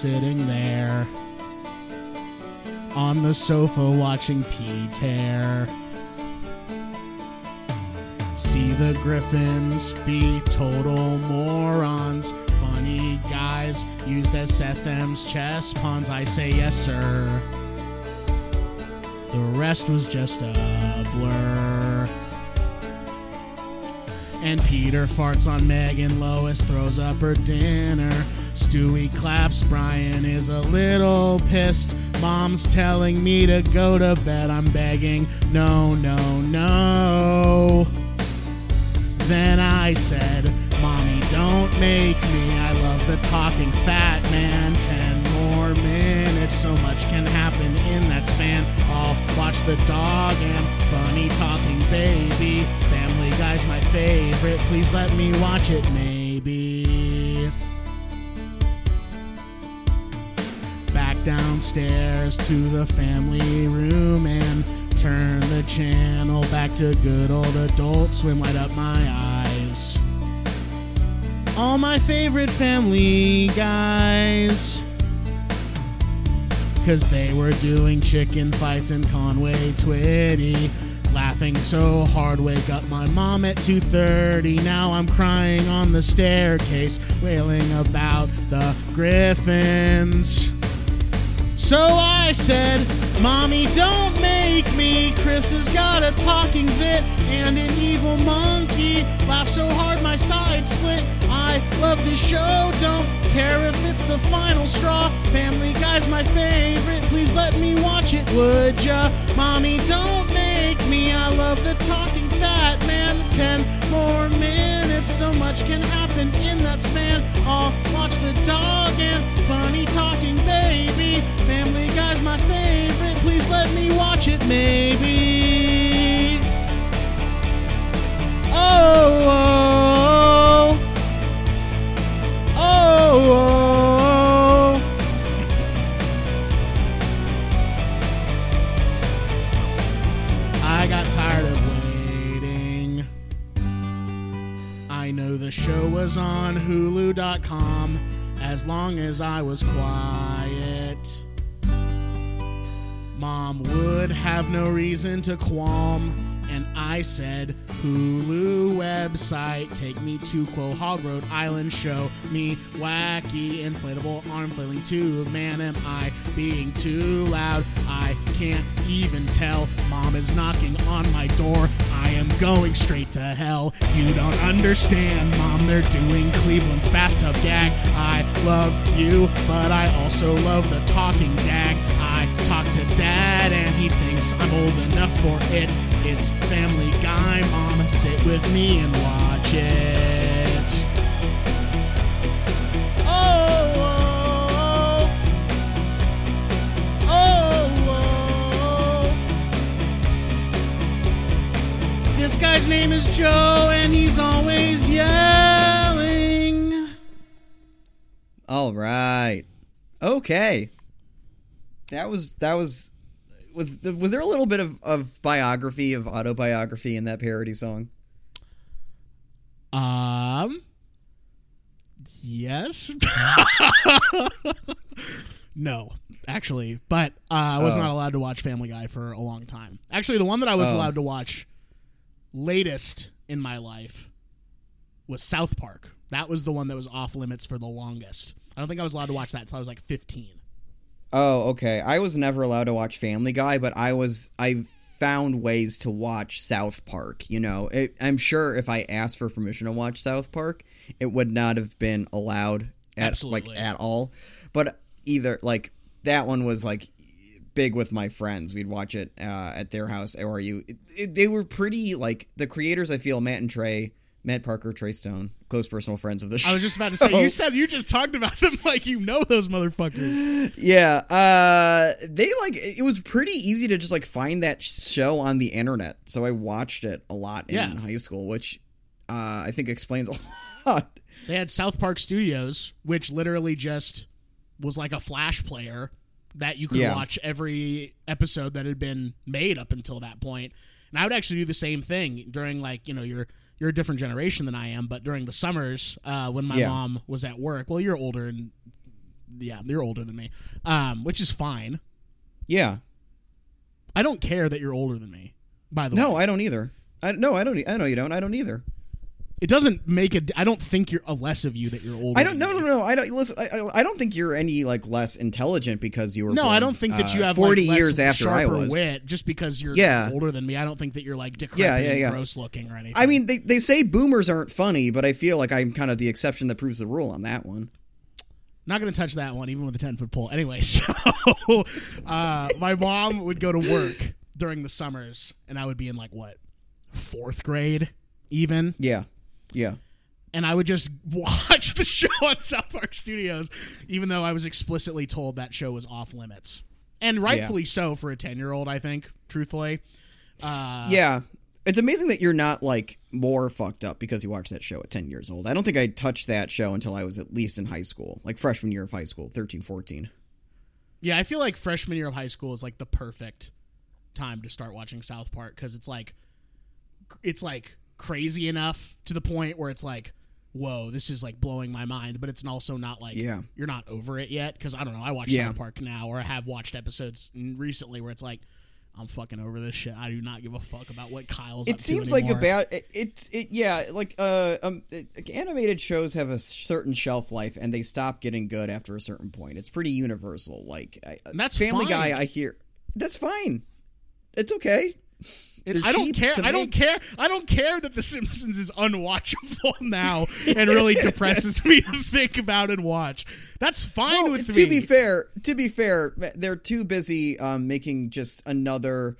sitting there. On the sofa watching Peter. See the Griffins be total morons. Funny guys used as Seth M's chess pawns. I say yes, sir. The rest was just a blur. And Peter farts on Meg and Lois throws up her dinner. Stewie claps, Brian is a little pissed. Mom's telling me to go to bed. I'm begging, no, no, no. Then I said, Mommy, don't make me. I love the talking fat man. Ten more minutes, so much can happen in that span. I'll watch the dog and funny talking baby. Family Guy's my favorite. Please let me watch it, maybe. Downstairs to the family room and turn the channel back to good old adult swim. Light up my eyes. All my favorite family guys. Cause they were doing chicken fights in Conway Twitty. Laughing so hard, wake up my mom at 2:30. Now I'm crying on the staircase, wailing about the Griffins. So I said, Mommy, don't make me. Chris has got a talking zit and an evil monkey. Laugh so hard my side split. I love this show, don't care if it's the final straw. Family Guy's my favorite. Please let me watch it, would ya? Mommy, don't make me. I love the talking fat man. Ten more minutes, so much can happen in that span. I'll watch the dog and funny talking baby. Family Guy's my favorite. Please let me watch it, maybe. Oh, oh, oh, oh. oh. The show was on Hulu.com as long as I was quiet. Mom would have no reason to qualm, and I said, Hulu website, take me to Quahog Rhode Island, show me wacky inflatable arm flailing tube. Man, am I being too loud? I can't even tell. Mom is knocking on my door. I am going straight to hell. You don't understand, Mom. They're doing Cleveland's bathtub gag. I love you, but I also love the talking dag. I talk to dad, and he thinks I'm old enough for it. It's Family Guy, Mom. Sit with me and watch it. This guy's name is Joe, and he's always yelling. All right. Okay. That was that was was was there a little bit of, of biography of autobiography in that parody song? Um. Yes. no, actually, but uh, I was Oh. not allowed to watch Family Guy for a long time. Actually, the one that I was Oh. allowed to watch latest in my life was South Park. That was the one that was off limits for the longest. I don't think I was allowed to watch that until I was like 15. Oh, okay. I was never allowed to watch Family Guy, but I was I found ways to watch South Park. You know, it, I'm sure if I asked for permission to watch South Park, it would not have been allowed at Absolutely. like at all. But either like that one was like big with my friends. We'd watch it uh, at their house, or you. They were pretty like the creators. I feel Matt and Trey, Matt Parker, Trey Stone, close personal friends of the show. I was just about to say, you said you just talked about them like you know those motherfuckers. Yeah, uh they like it was pretty easy to just like find that show on the internet. So I watched it a lot in Yeah. high school, which uh I think explains a lot. They had South Park Studios, which literally just was like a flash player that you could Yeah. watch every episode that had been made up until that point. And I would actually do the same thing during like, you know, you're you're a different generation than I am, but during the summers, uh, when my Yeah. mom was at work, well, you're older and yeah, you're older than me. Um, which is fine. Yeah. I don't care that you're older than me, by the No, way. No, I don't either. I no, I don't. I know you don't. I don't either. It doesn't make it I don't think you're a less of you that you're older. I don't. No, no, no. I don't. Listen. I, I- don't think you're any like less intelligent because you were. No, born, I don't think that you uh, have forty like, less years after I was. wit just because you're Yeah. older than me. I don't think that you're like decrepit Yeah, yeah, and yeah. gross looking or anything. I mean, they they say boomers aren't funny, but I feel like I'm kind of the exception that proves the rule on that one. not going to touch that one even with a 10 foot pole. Anyway, so uh, my mom would go to work during the summers, and I would be in like what fourth grade even, Yeah. Yeah. and I would just watch the show on South Park Studios, even though I was explicitly told that show was off limits, and rightfully so for a 10 year old. I think, truthfully. Uh, yeah. It's amazing that you're not like more fucked up because you watched that show at 10 years old. I don't think I touched that show until I was at least in high school, like freshman year of high school, 13, 14. Yeah, I feel like freshman year of high school is like the perfect time to start watching South Park because it's like it's like crazy enough to the point where it's like, whoa, this is like blowing my mind, but it's also not like Yeah. you're not over it yet because I don't know. I watch Yeah. South Park now, or I have watched episodes recently where it's like. I'm fucking over this shit. I do not give a fuck about what Kyle's It seems like about it, it, it. Yeah, like uh, um, it, animated shows have a certain shelf life, and they stop getting good after a certain point. It's pretty universal. Like I, that's Family fine. Guy. I hear that's fine. It's okay. They're I don't care. I don't care. I don't care that The Simpsons is unwatchable now and really depresses me to think about and watch. That's fine Well, with to me. be fair, to be fair, they're too busy um, making just another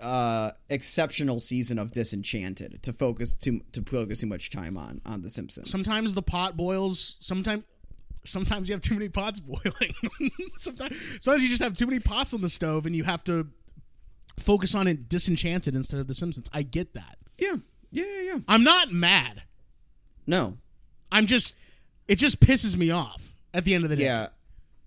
uh, exceptional season of Disenchanted to focus too to focus too much time on on The Simpsons. sometimes the pot boils. Sometimes. Sometimes you have too many pots boiling. sometimes, sometimes you just have too many pots on the stove, and you have to focus on it disenchanted instead of The Simpsons. I get that. yeah, yeah, yeah, yeah. I'm not mad. No, I'm just. It just pisses me off at the end of the day. Yeah,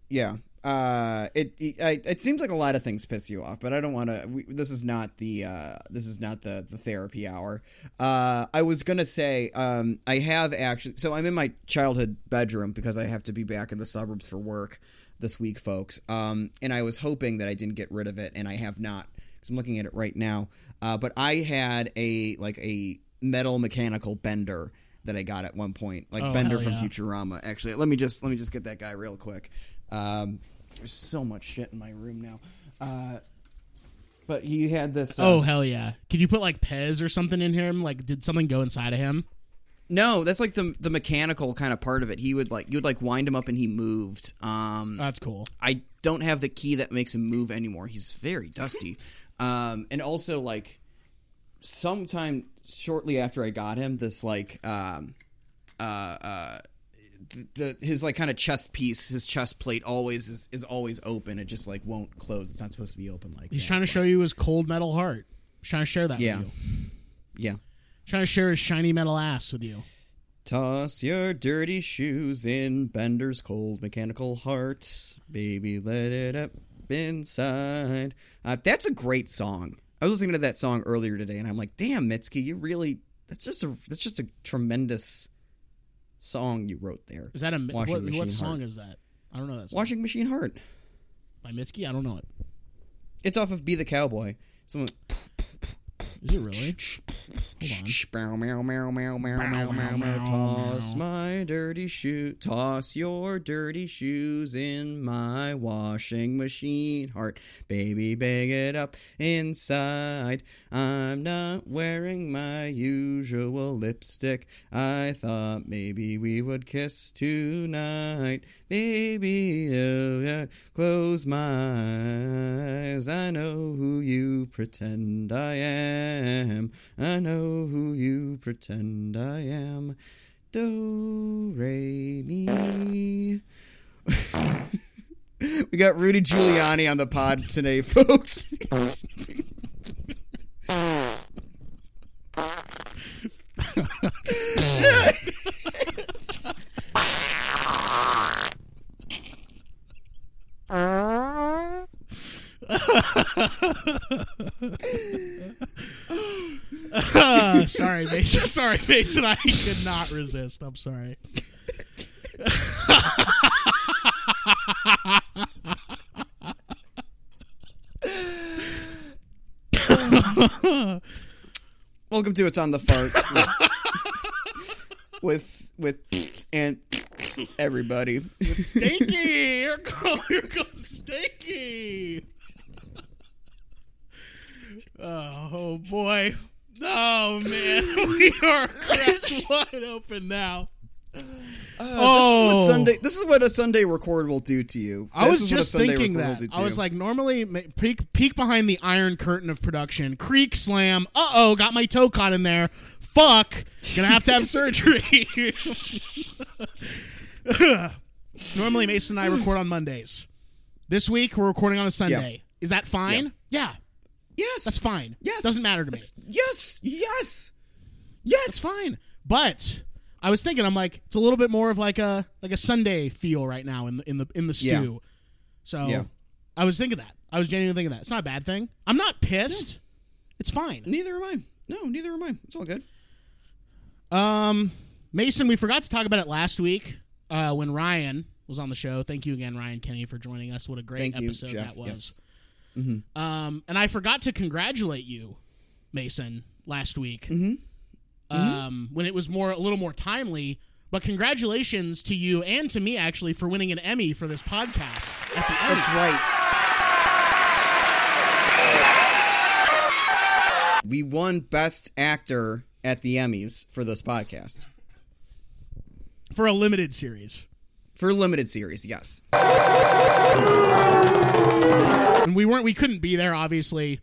yeah. Uh, it it, I, it seems like a lot of things piss you off, but I don't want to. This is not the uh, this is not the the therapy hour. Uh, I was gonna say um, I have actually. So I'm in my childhood bedroom because I have to be back in the suburbs for work this week, folks. Um, and I was hoping that I didn't get rid of it, and I have not because I'm looking at it right now. Uh, but I had a like a metal mechanical bender that I got at one point, like Oh, Bender from yeah. Futurama. Actually, let me just let me just get that guy real quick. Um, there's so much shit in my room now. Uh, but he had this. Uh, Oh hell yeah! Could you put like Pez or something in him? Like, did something go inside of him? no, that's like the the mechanical kind of part of it. He would like you would like wind him up and he moved. Um, That's cool. I don't have the key that makes him move anymore. He's very dusty. Um, and also like sometime shortly after I got him, this like um, uh, uh, the, the his like kind of chest piece, his chest plate always is, is always open. It just like won't close. It's not supposed to be open like He's that. trying to show you his cold metal heart. He's trying to share that Yeah. with you. Yeah. trying to share his shiny metal ass with you. Toss your dirty shoes in Bender's cold mechanical heart. Baby, let it up inside. Uh, that's a great song. I was listening to that song earlier today and I'm like, damn, Mitski, you really that's just a that's just a tremendous song you wrote there. Is that a Washing what, Machine what song Heart. is that? I don't know that song. Washing Machine Heart. by Mitski. I don't know it. It's off of Be the Cowboy. Someone Is it really? On. Meow, meow, meow, meow, meow, meow, meow, meow. Toss my dirty shoe. Toss your dirty shoes in my washing machine. Heart, baby, bag it up inside. I'm not wearing my usual lipstick. I thought maybe we would kiss tonight. Baby, oh yeah, close my eyes. I know who you pretend I am. I know know who you pretend I am. Do, re, mi. we got Rudy Giuliani on the pod today, folks uh, sorry, Mason. Sorry, Mason. I could not resist. I'm sorry. Welcome to It's on the Fart with with, and everybody. With Stinky, here, go, here comes Stinky. Oh, oh, boy. Oh man, we are cracked wide open now. Uh, Oh. this is what Sunday. This is what a Sunday record will do to you. I This was is what a just thinking that. I was like, normally peek peek behind the iron curtain of production. Creak slam. Uh oh, got my toe caught in there. Fuck, gonna have to have surgery. normally, Mason and I record on Mondays. This week we're recording on a Sunday. Is that fine? Yeah. Yes, that's fine. Yes, doesn't matter to me. That's- Yes, yes, yes. It's fine. But I was thinking, I'm like, it's a little bit more of like a like a Sunday feel right now in the in the in the Yeah. stew. So Yeah. I was thinking that. I was genuinely thinking that. It's not a bad thing. I'm not pissed. It's fine. Neither am I. No, neither am I. It's all good. Um, Mason, we forgot to talk about it last week uh, when Ryan was on the show. Thank you again, Ryan Kenny, for joining us. What a great Thank you, episode Jeff. that was. Yes. Um, and I forgot to congratulate you, Mason, last week. Mm-hmm. Um, when it was more a little more timely. But congratulations to you and to me actually for winning an Emmy for this podcast. At the That's right. We won Best Actor at the Emmys for this podcast for a limited series. for a limited series. Yes. And we weren't we couldn't be there obviously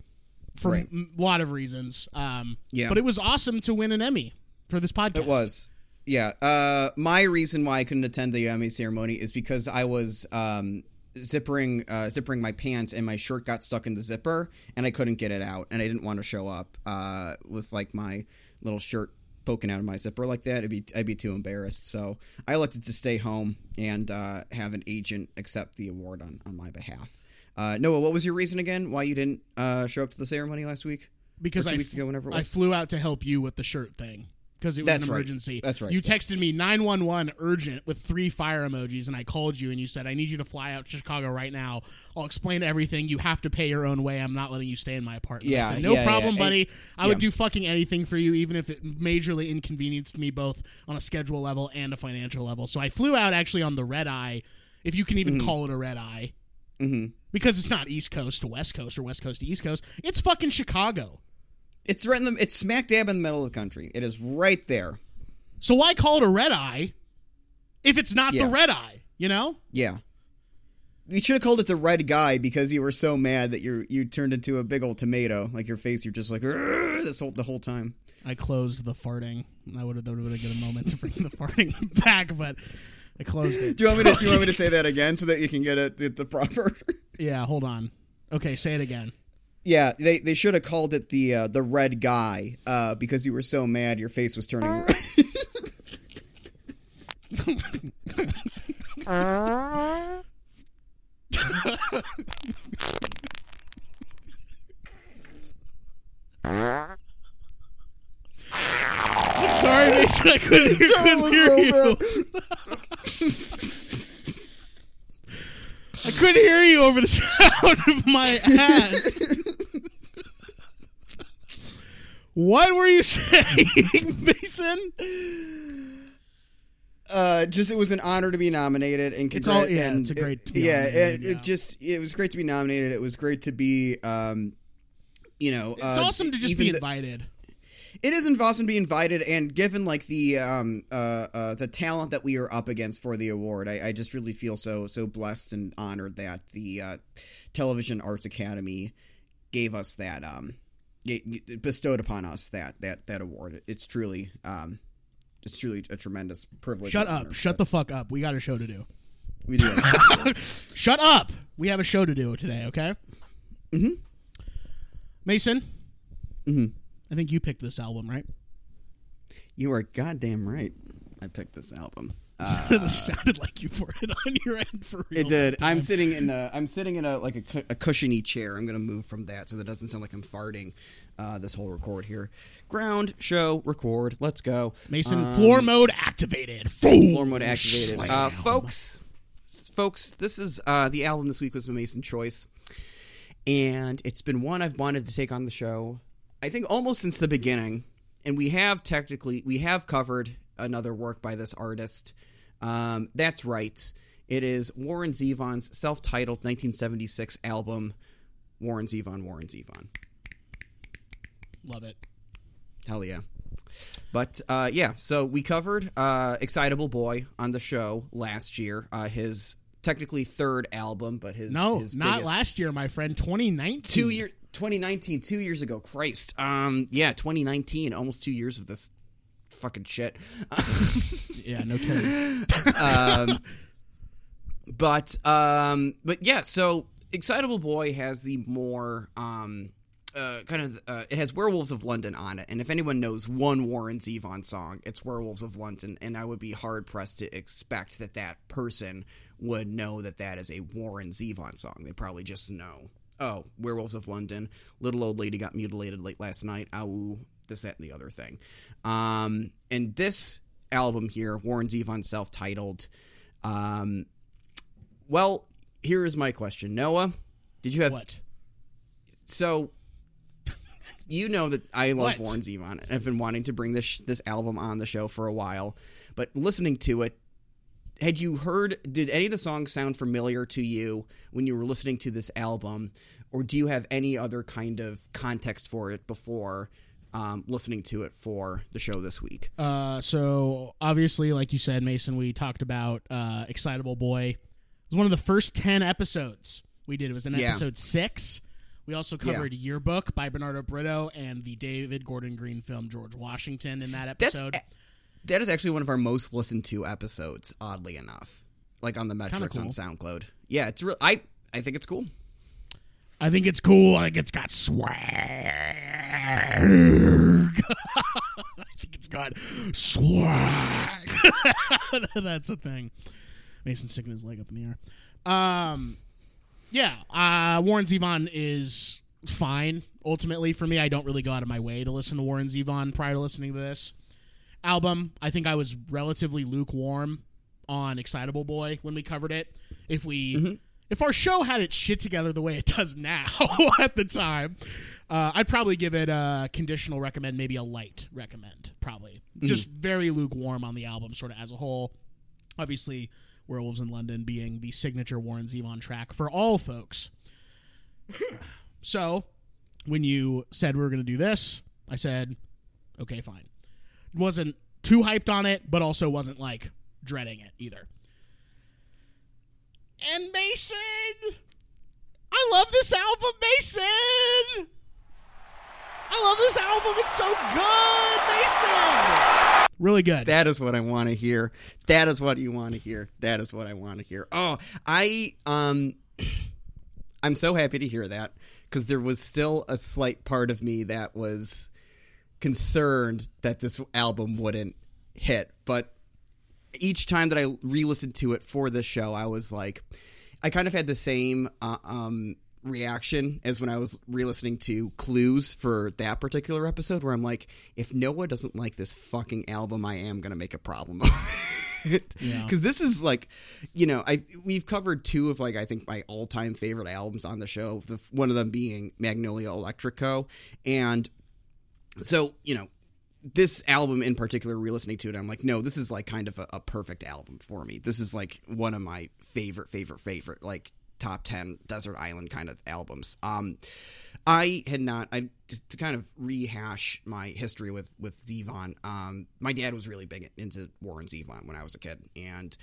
for Right. a lot of reasons um Yeah. but it was awesome to win an emmy for this podcast It was. Yeah. Uh, my reason why I couldn't attend the Emmy ceremony is because I was um, zippering uh, zippering my pants and my shirt got stuck in the zipper and I couldn't get it out and I didn't want to show up uh, with like my little shirt poking out of my zipper like that. It'd be I'd be too embarrassed. So I elected to stay home and uh, have an agent accept the award on on my behalf. Uh, Noah, what was your reason again why you didn't uh, show up to the ceremony last week? because two I, weeks ago, whenever it I flew out to help you with the shirt thing because it was That's an right. emergency That's right. you texted me 911 urgent with three fire emojis and i called you and you said i need you to fly out to chicago right now i'll explain everything you have to pay your own way i'm not letting you stay in my apartment I Yeah, said, no yeah, problem yeah. And- buddy i would yeah. do fucking anything for you even if it majorly inconvenienced me both on a schedule level and a financial level so i flew out actually on the red eye if you can even Mm-hmm. call it a red eye hmm because it's not east coast to west coast or west coast to east coast it's fucking chicago It's right in the it's smack dab in the middle of the country. It is right there. So why call it a red eye if it's not Yeah. the red eye? You know? Yeah. You should have called it the red guy because you were so mad that you you turned into a big old tomato. Like your face, you're just like this whole the whole time. I closed the farting. I would have would have been a good moment to bring the farting back, but I closed it. Do you want me to do you want me to say that again so that you can get it at the proper? Yeah, hold on. Okay, say it again. yeah, they they should have called it the uh, the red guy uh, because you were so mad your face was turning. red. I'm sorry, Mason. I couldn't hear, couldn't hear you. I couldn't hear you over the sound of my ass. what were you saying, Mason? uh, just it was an honor to be nominated and It's all- yeah, and it's a it- great to be yeah, it, yeah. it just it was great to be nominated. It was great to be um, you know, It's uh, awesome to just be the- invited. It is awesome to be invited and given like the um uh, uh the talent that we are up against for the award I, I just really feel so so blessed and honored that the uh, television arts academy gave us that um bestowed upon us that that that award it's truly um it's truly a tremendous privilege Shut up. honor. Shut the fuck up. We got a show to do. we do Shut up. We have a show to do today, okay? Mm-hmm. Mason? Mm-hmm. I think you picked this album, right? you are goddamn right i picked this album it sounded like you poured it on your end for real. It did. I'm sitting in a I'm sitting in a like a, cu- a cushiony chair. I'm gonna move from that so that doesn't sound like I'm farting. Uh, this whole record here. Ground show record. Let's go. Mason floor mode activated. Floor mode activated. Uh, folks, folks, this is uh, the album this week was a Mason choice, and it's been one I've wanted to take on the show. I think almost since the beginning, and we have technically we have covered another work by this artist. Um, that's right. It is Warren Zevon's self-titled 1976 album, Warren Zevon, Warren Zevon. Love it. Hell yeah. But uh, yeah, so we covered uh, "Excitable Boy" on the show last year. Uh, his technically third album, but his No, his not biggest- last year, my friend. 2019. two year 2019, two years ago. Christ, um, yeah, 2019, almost two years of this fucking shit. Yeah, no kidding. um, but um, but yeah, so Excitable Boy has the more um, uh, kind of uh, it has Werewolves of London on it, and if anyone knows one Warren Zevon song, it's Werewolves of London, and I would be hard pressed to expect that that person would know that that is a Warren Zevon song. They probably just know. Oh, Werewolves of London. Little old lady got mutilated late last night. Ow, this, that, and the other thing. Um, and this album here, Warren Zevon self-titled. Um, well, here is my question, Noah. Did you have what? so? You know that I love What? Warren Zevon, and I've been wanting to bring this this album on the show for a while. But listening to it, had you heard? Did any of the songs sound familiar to you when you were listening to this album, or do you have any other kind of context for it before um, listening to it for the show this week? Uh, so obviously, like you said, Mason, we talked about uh, Excitable Boy. It was one of the first ten episodes we did. It was in Yeah. episode six. We also Yeah. covered Yearbook by Bernardo Britto and the David Gordon Green film George Washington in that episode. that is actually one of our most listened to episodes. Oddly enough, like on the metrics on. SoundCloud. Yeah, it's real. I I think it's cool. I think it's cool. I think it's got swag. I think it's got swag. That's a thing. Mason sticking his leg up in the air. Um, yeah, uh, Warren Zevon is fine. Ultimately, for me, I don't really go out of my way to listen to Warren Zevon prior to listening to this album. I think I was relatively lukewarm on Excitable Boy when we covered it. If we if our show had its shit together the way it does now at the time, uh, I'd probably give it a conditional recommend, maybe a light recommend, probably. Just very lukewarm on the album, sort of as a whole. Obviously, Werewolves in London being the signature Warren Zevon track for all folks. so, when you said we were going to do this, I said, okay, fine. Wasn't too hyped on it, but also wasn't like dreading it either. And Mason, I love this album, Mason. I love this album. It's so good, Mason. Really good. That is what I want to hear. That is what you want to hear. That is what I want to hear. Oh, I um I'm so happy to hear that because there was still a slight part of me that was concerned that this album wouldn't hit, but each time that I re-listened to it for this show, I was like, I kind of had the same uh, um, reaction as when I was re-listening to Clues for that particular episode, where I'm like, if Noah doesn't like this fucking album, I am gonna make a problem. Because Yeah. this is like, you know, I we've covered two of like I think my all-time favorite albums on the show. The, one of them being Magnolia Electric Co., and so you know this album in particular re-listening to it i'm like no this is like kind of a, a perfect album for me. This is like one of my favorite favorite favorite like top 10 desert island kind of albums. Um i had not i just to kind of rehash my history with with zevon um my dad was really big into warren zevon when i was a kid and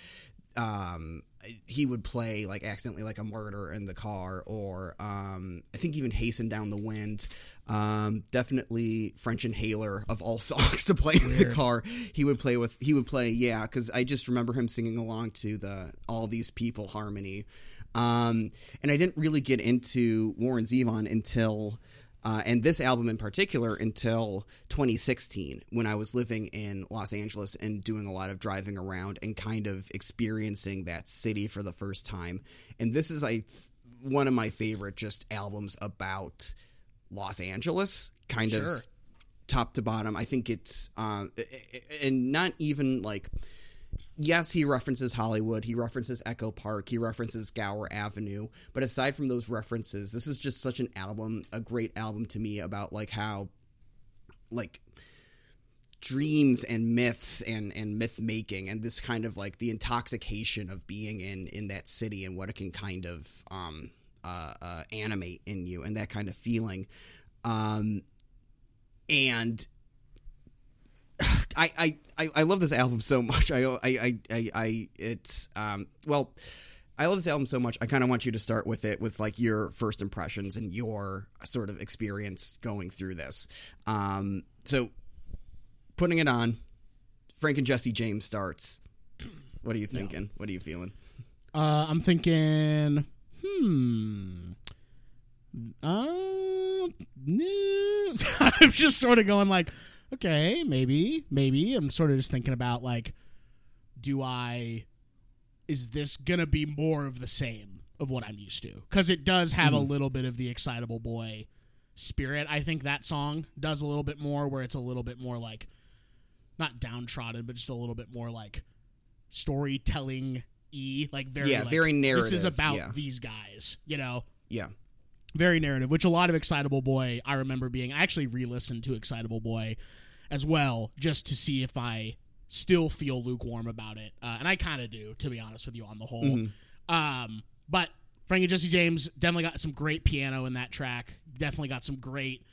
um he would play like accidentally like a martyr in the car or um i think even hasten down the wind um definitely french inhaler of all songs to play in the car. He would play with he would play yeah because i just remember him singing along to the all these people harmony. Um and i didn't really get into warren zevon until Uh, and this album in particular until 2016 when I was living in Los Angeles and doing a lot of driving around and kind of experiencing that city for the first time. And this is I one of my favorite just albums about Los Angeles, kind Sure. of top to bottom. I think it's um, and not even like yes, he references Hollywood, he references Echo Park, he references Gower Avenue, but aside from those references, this is just such an album, a great album to me about like how like dreams and myths and and myth making and this kind of like the intoxication of being in in that city and what it can kind of um uh, uh animate in you and that kind of feeling. Um and I, I, I, love this album so much. I, I, I, I, it's, um, well, I love this album so much. I kind of want you to start with it with like your first impressions and your sort of experience going through this. Um, so putting it on, Frank and Jesse James starts. What are you thinking? What are you feeling? Uh, I'm thinking, hmm. Uh, no. I'm just sort of going like, okay, maybe, maybe. I'm sort of just thinking about like, do I, is this gonna be more of the same of what I'm used to? Because it does have a hmm. little bit of the excitable boy spirit. I think that song does a little bit more, where it's a little bit more like, not downtrodden, but just a little bit more like storytelling e like very Yeah, like, very this is about yeah. these guys you know Yeah. Very narrative which a lot of excitable boy i remember being i actually re-listened to excitable boy as well just to see if i still feel lukewarm about it uh, and i kind of do to be honest with you on the whole Mm-hmm. um, but frank and jesse james definitely got some great piano in that track definitely got some great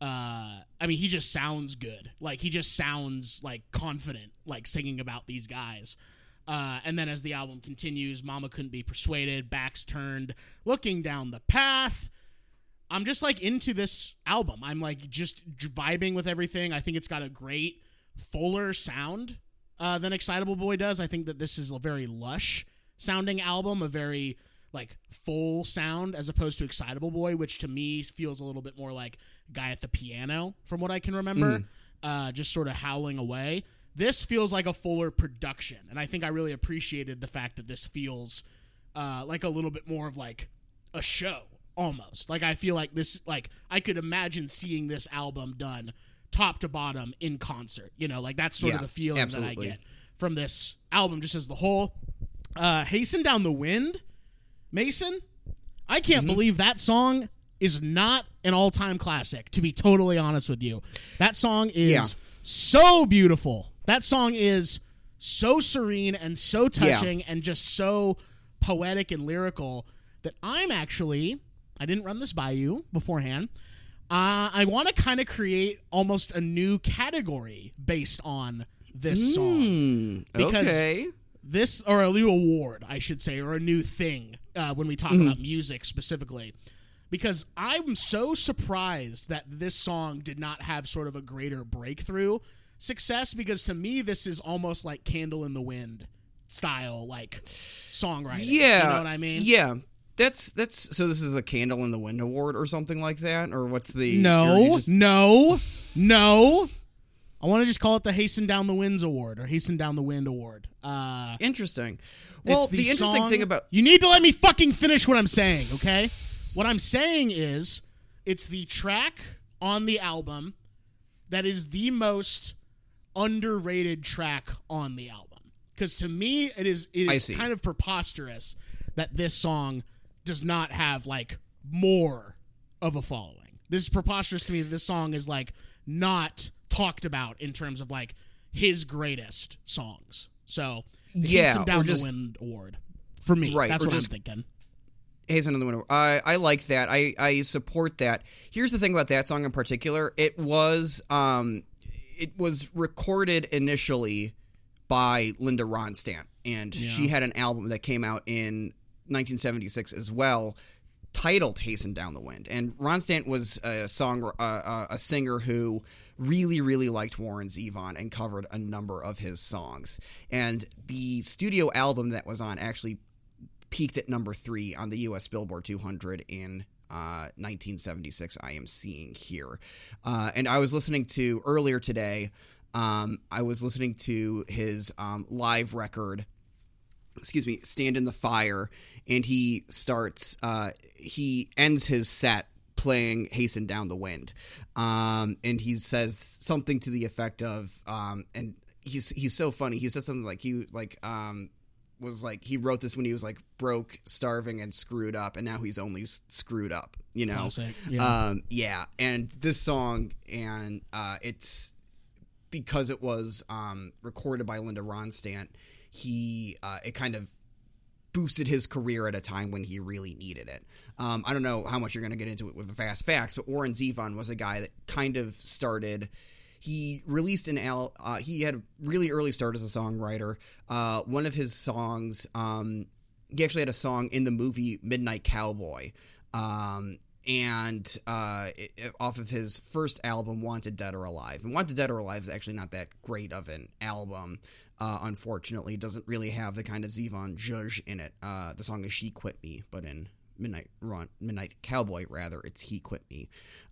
uh, I mean, he just sounds good. Like he just sounds like confident, like singing about these guys. Uh, and then as the album continues, Mama couldn't be persuaded, backs turned, looking down the path. I'm just like into this album. I'm like just vibing with everything. I think it's got a great fuller sound uh, than Excitable Boy does. I think that this is a very lush sounding album, a very like full sound as opposed to Excitable Boy, which to me feels a little bit more like guy at the piano from what I can remember, uh, just sort of howling away. This feels like a fuller production, and I think I really appreciated the fact that this feels uh, like a little bit more of like a show almost. Like I feel like this, like I could imagine seeing this album done top to bottom in concert. You know, like that's sort of the feeling absolutely. that I get from this album, just as the whole. Uh, Hasten down the wind, Mason. I can't Mm-hmm. believe that song is not an all-time classic. To be totally honest with you, that song is Yeah. so beautiful. That song is so serene and so touching and just so poetic and lyrical that I'm actually I didn't run this by you beforehand. Uh, I want to kind of create almost a new category based on this song Hmm. Because- okay. this or a new award, I should say, or a new thing uh, when we talk about music specifically. Because I'm so surprised that this song did not have sort of a greater breakthrough success. Because to me, this is almost like "Candle in the Wind" style, like songwriting. Yeah. you know what I mean? Yeah. That's that's so. This is a candle in the wind award or something like that, or what's the? No, just- no, no. I want to just call it the "Hasten Down the Winds" award or "Hasten Down the Wind" award. Uh, interesting. Well, It's the, interesting song- thing about you need to let me fucking finish what I'm saying, okay? What I'm saying is it's the track on the album that is the most underrated track on the album. Because to me, it is it is kind of preposterous that this song does not have like more of a following. This is preposterous to me that this song is like not talked about in terms of like his greatest songs. So Yeah, or down just- the wind award for me. Right, that's what just- I'm thinking. Hazen in the Window. I I like that. I I support that. Here's the thing about that song in particular. It was um it was recorded initially by Linda Ronstadt, and she had an album that came out in 1976 as well, titled "Hasten Down the Wind." And Ronstadt was a song uh, uh, a singer who really really liked Warren Zevon and covered a number of his songs. And the studio album that was on actually peaked at number three on the U.S. Billboard 200 in uh, 1976 I am seeing here. Uh, and I was listening to earlier today, um, I was listening to his um, live record, excuse me, Stand in the Fire, and he starts, uh, he ends his set playing Hasten Down the Wind. Um, and he says something to the effect of, um, and he's he's so funny. He said something like he like um was like he wrote this when he was like broke, starving, and screwed up, and now he's only s- screwed up. You know, Classic, yeah. Um, yeah. And this song, and uh, it's because it was um, recorded by Linda Ronstadt. He uh, it kind of boosted his career at a time when he really needed it. Um, I don't know how much you're going to get into it with the fast facts, but Warren Zevon was a guy that kind of started. He released an al. Uh, he had a really early start as a songwriter. Uh, one of his songs, um, he actually had a song in the movie Midnight Cowboy, um, and uh, it, off of his first album, Wanted Dead or Alive. And Wanted Dead or Alive is actually not that great of an album. Uh, unfortunately, doesn't really have the kind of Zevon zhuzh in it. Uh, the song is "She Quit Me," but in Midnight Run, Midnight Cowboy, rather, it's "He Quit Me."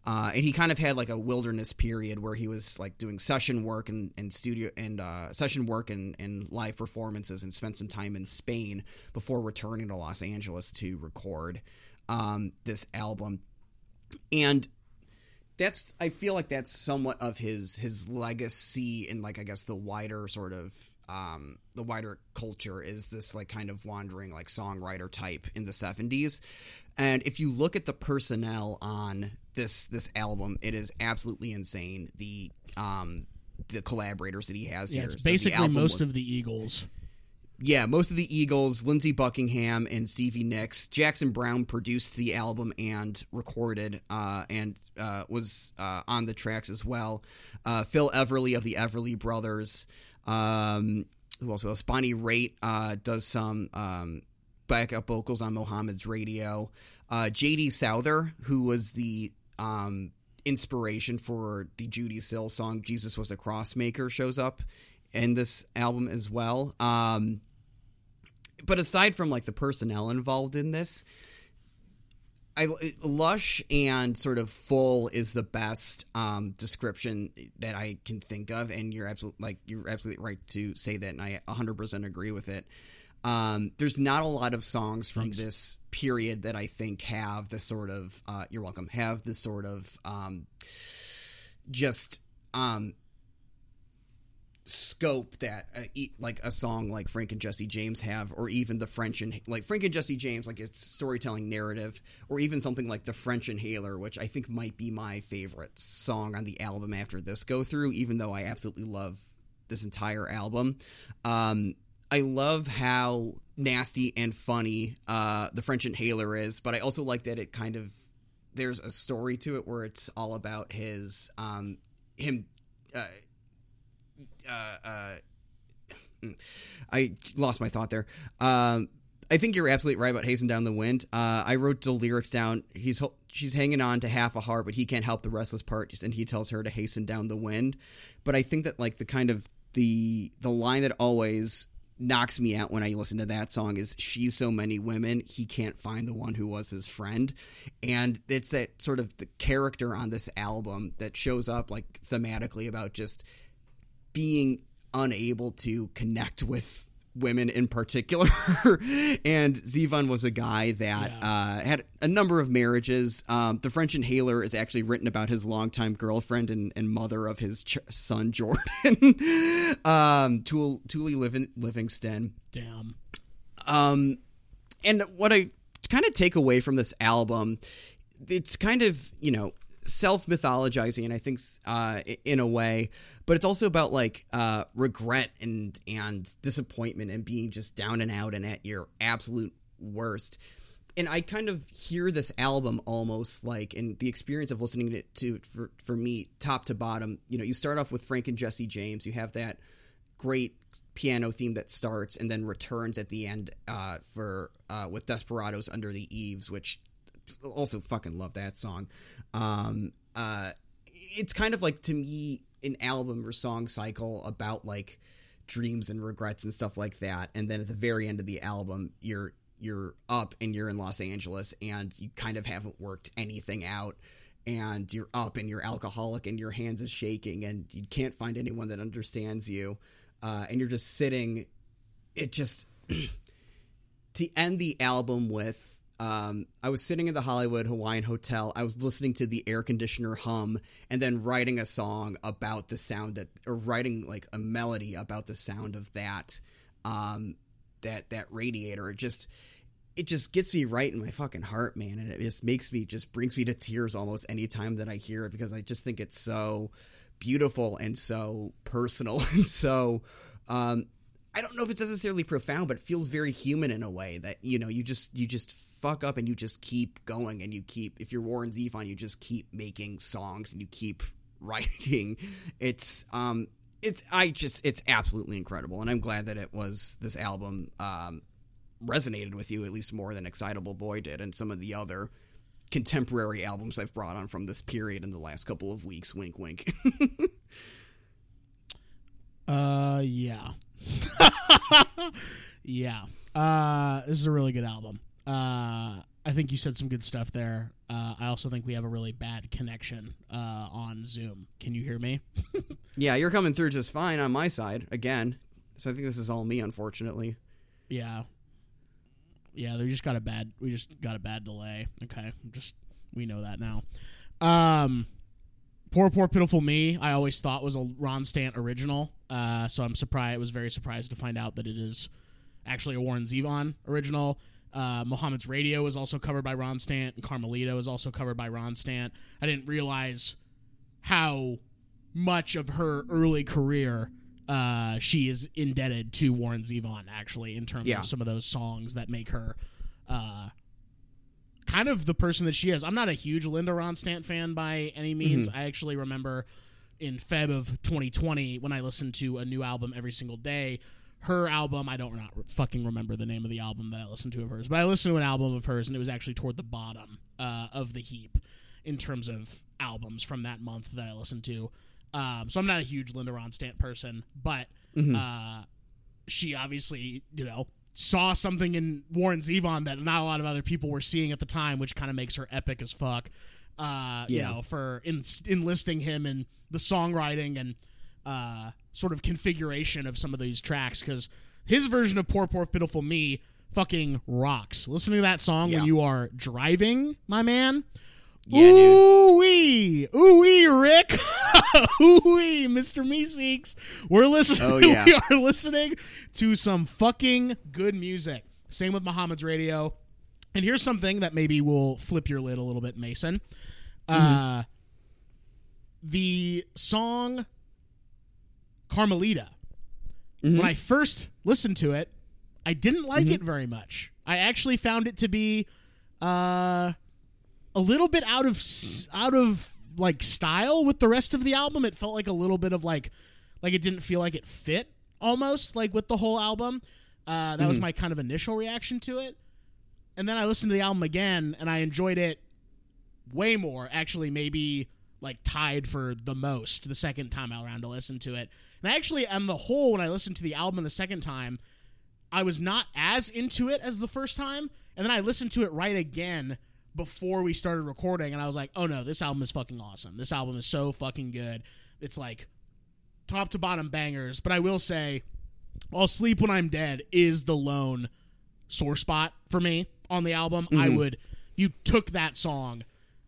Uh, and he kind of had like a wilderness period where he was like doing session work and, and studio and uh, session work and, and live performances, and spent some time in Spain before returning to Los Angeles to record um, this album. And that's I feel like that's somewhat of his his legacy in like I guess the wider sort of um the wider culture is this like kind of wandering like songwriter type in the 70s and if you look at the personnel on this this album it is absolutely insane. The um the collaborators that he has yeah, here. it's basically album most was- of the Eagles. Yeah, most of the Eagles, Lindsey Buckingham and Stevie Nicks. Jackson Browne produced the album and recorded, uh, and uh, was uh, on the tracks as well. Uh, Phil Everly of the Everly Brothers. Um, who else? was Bonnie Raitt uh, does some um, backup vocals on Mohammed's radio. Uh, J.D. Souther, who was the um, inspiration for the Judee Sill song "Jesus Was a Crossmaker," shows up in this album as well. Um, but aside from like the personnel involved in this, I lush and sort of full is the best um, description that I can think of, and you're absolutely like you're absolutely right to say that, and I 100% agree with it. Um, there's not a lot of songs from this period that I think have the sort of uh, you're welcome have the sort of um, just um, scope that uh, like a song like Frank and Jesse James have, or even the French and like Frank and Jesse James, like its storytelling narrative, or even something like the French Inhaler, which I think might be my favorite song on the album after this go through. Even though I absolutely love this entire album, um, I love how nasty and funny uh, the French Inhaler is, but I also like that it kind of there's a story to it where it's all about his um, him. Uh, uh, uh, I lost my thought there. Um, I think you're absolutely right about Hasten Down the Wind. Uh, I wrote the lyrics down. He's she's hanging on to half a heart, but he can't help the restless part, and he tells her to hasten down the wind. But I think that like the kind of the the line that always knocks me out when I listen to that song is she's so many women he can't find the one who was his friend and it's that sort of the character on this album that shows up like thematically about just being unable to connect with women in particular. and Zevon was a guy that uh, had a number of marriages. Um, the French Inhaler is actually written about his longtime girlfriend and, and mother of his ch- son, Jordan, um, Living, Livingston. Damn. Um, and what I kind of take away from this album, it's kind of you know self mythologizing, and I think uh, in a way, but it's also about like uh, regret and and disappointment and being just down and out and at your absolute worst. And I kind of hear this album almost like in the experience of listening to it to for, for me top to bottom. You know, you start off with Frank and Jesse James. You have that great piano theme that starts and then returns at the end uh, for uh, with Desperados Under the Eaves, which also fucking love that song. Um, uh, it's kind of like to me an album or song cycle about like dreams and regrets and stuff like that, and then at the very end of the album, you're you're up and you're in Los Angeles and you kind of haven't worked anything out and you're up and you're alcoholic and your hands is shaking and you can't find anyone that understands you uh, and you're just sitting it just to end the album with um, I was sitting in the Hollywood Hawaiian Hotel. I was listening to the air conditioner hum and then writing a song about the sound that, or writing like a melody about the sound of that, um, that, that radiator. It just, it just gets me right in my fucking heart, man. And it just makes me, just brings me to tears almost anytime that I hear it because I just think it's so beautiful and so personal and so, um, I don't know if it's necessarily profound, but it feels very human in a way that you know you just you just fuck up and you just keep going and you keep if you're Warren Zevon, you just keep making songs and you keep writing. It's um it's I just it's absolutely incredible and I'm glad that it was this album um resonated with you at least more than Excitable Boy did and some of the other contemporary albums I've brought on from this period in the last couple of weeks. Wink wink. uh yeah. yeah. Uh, this is a really good album. Uh, I think you said some good stuff there. Uh, I also think we have a really bad connection uh, on Zoom. Can you hear me? yeah, you're coming through just fine on my side again. So I think this is all me, unfortunately. Yeah. Yeah, they just got a bad. We just got a bad delay. Okay, just we know that now. Um, Poor Poor Pitiful Me, I always thought was a Ronstadt original. Uh, so I'm surprised. I was very surprised to find out that it is actually a Warren Zevon original. Uh, Mohammed's Radio is also covered by Ronstadt, and Carmelita is also covered by Ronstadt. I didn't realize how much of her early career uh, she is indebted to Warren Zevon, actually, in terms Yeah. of some of those songs that make her uh, kind of the person that she is. I'm not a huge Linda Ronstadt fan by any means. I actually remember in Feb of 2020 when I listened to a new album every single day. Her album, I don't not fucking remember the name of the album that I listened to of hers, but I listened to an album of hers and it was actually toward the bottom uh, of the heap in terms of albums from that month that I listened to. Um, so I'm not a huge Linda Ronstadt person, but uh, she obviously, you know, saw something in Warren Zevon that not a lot of other people were seeing at the time, which kind of makes her epic as fuck. Uh, You know, for in, enlisting him in the songwriting and uh, sort of configuration of some of these tracks, because his version of "Poor Poor Pitiful Me" fucking rocks. Listening to that song Yeah. when you are driving, my man. Yeah, dude. Ooh wee, ooh wee, Rick, ooh wee, Mr. Meeseeks. We're listening. Oh, yeah. we are listening to some fucking good music. Same with Muhammad's radio. And here's something that maybe will flip your lid a little bit, Mason. Uh, the song Carmelita. When I first listened to it, I didn't like it very much. I actually found it to be uh, a little bit out of out of like style with the rest of the album. It felt like a little bit of like like it didn't feel like it fit almost like with the whole album. Uh, that was my kind of initial reaction to it. And then I listened to the album again and I enjoyed it way more. Actually, maybe like tied for the most the second time I around to listen to it. And I actually, on the whole, when I listened to the album the second time, I was not as into it as the first time. And then I listened to it right again before we started recording, and I was like, oh no, this album is fucking awesome. This album is so fucking good. It's like top to bottom bangers. But I will say, I'll Sleep When I'm Dead is the lone sore spot for me on the album. I mm-hmm. would, you took that song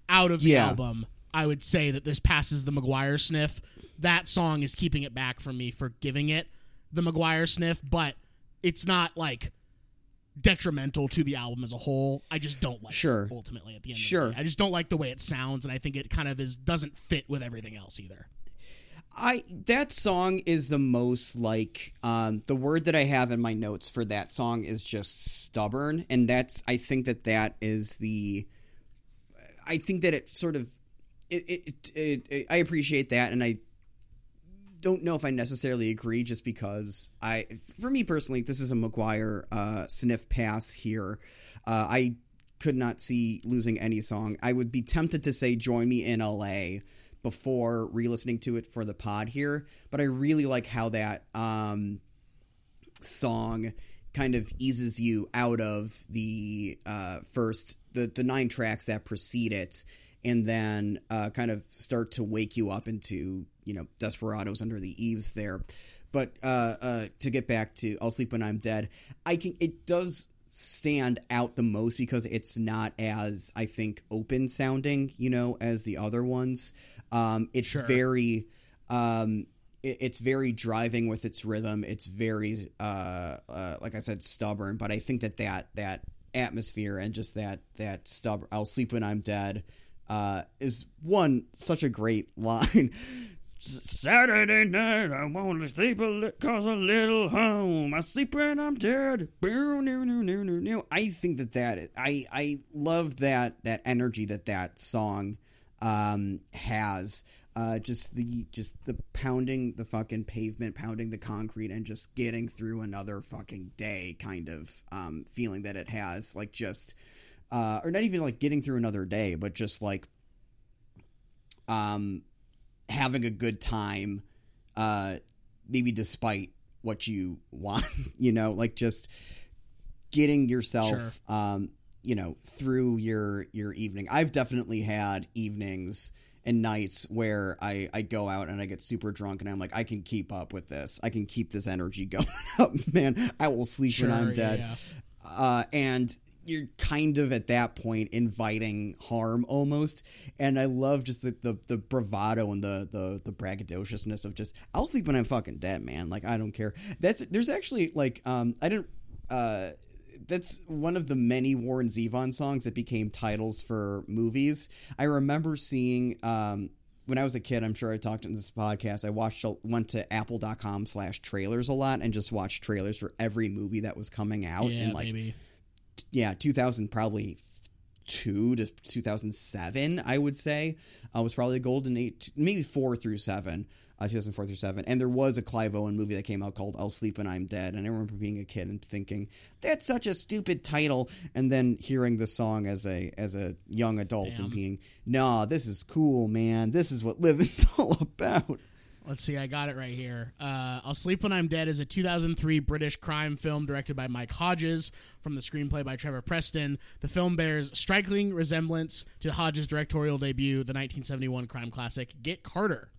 out of the Yeah. album, I would say that this passes the McGuire sniff. That song is keeping it back from me for giving it the McGuire sniff, but it's not like detrimental to the album as a whole. I just don't like Sure. it ultimately at the end Sure. of the day. I just don't like the way it sounds and I think it kind of is doesn't fit with everything else either. I that song is the most like um, the word that I have in my notes for that song is just stubborn, and that's I think that that is the I think that it sort of it it, it, it I appreciate that, and I don't know if I necessarily agree just because I for me personally this is a McGuire uh, sniff pass here. Uh, I could not see losing any song. I would be tempted to say "Join Me in L.A." before re-listening to it for the pod here, but I really like how that um, song kind of eases you out of the uh, first the the nine tracks that precede it, and then uh, kind of start to wake you up into you know Desperados under the eaves there. But uh, uh, to get back to I'll sleep when I'm dead, I can it does stand out the most because it's not as I think open sounding, you know, as the other ones. Um, it's Sure. very um, it, it's very driving with its rhythm. It's very uh, uh, like I said, stubborn. But I think that that that atmosphere and just that that stubborn. I'll sleep when I'm dead. Uh, is one such a great line. Saturday night, I want to sleep a li- cause a little home. I sleep when I'm dead. I think that that I I love that that energy that that song um, has. Uh, just the just the pounding the fucking pavement, pounding the concrete, and just getting through another fucking day kind of um, feeling that it has. Like just, uh, or not even like getting through another day, but just like um having a good time uh maybe despite what you want you know like just getting yourself Sure. um you know through your your evening i've definitely had evenings and nights where i i go out and i get super drunk and i'm like i can keep up with this i can keep this energy going up man i will sleep Sure, when i'm yeah, dead yeah. uh, and you're kind of at that point inviting harm almost and i love just the, the, the bravado and the, the the braggadociousness of just i'll sleep when i'm fucking dead man like i don't care that's there's actually like um i didn't uh that's one of the many Warren Zevon songs that became titles for movies. I remember seeing um, when I was a kid. I'm sure I talked in this podcast. I watched went to Apple.com slash trailers a lot and just watched trailers for every movie that was coming out. Yeah, and like maybe. Yeah, 2000 probably two to 2007, I would say, uh, was probably the golden eight, maybe four through seven, uh, 2004 through seven. And there was a Clive Owen movie that came out called I'll Sleep When I'm Dead. And I remember being a kid and thinking, that's such a stupid title. And then hearing the song as a, as a young adult Damn. and being, nah, this is cool, man. This is what living's all about. Let's see, I got it right here. Uh, I'll Sleep When I'm Dead is a 2003 British crime film directed by Mike Hodges from the screenplay by Trevor Preston. The film bears striking resemblance to Hodges' directorial debut, the 1971 crime classic Get Carter.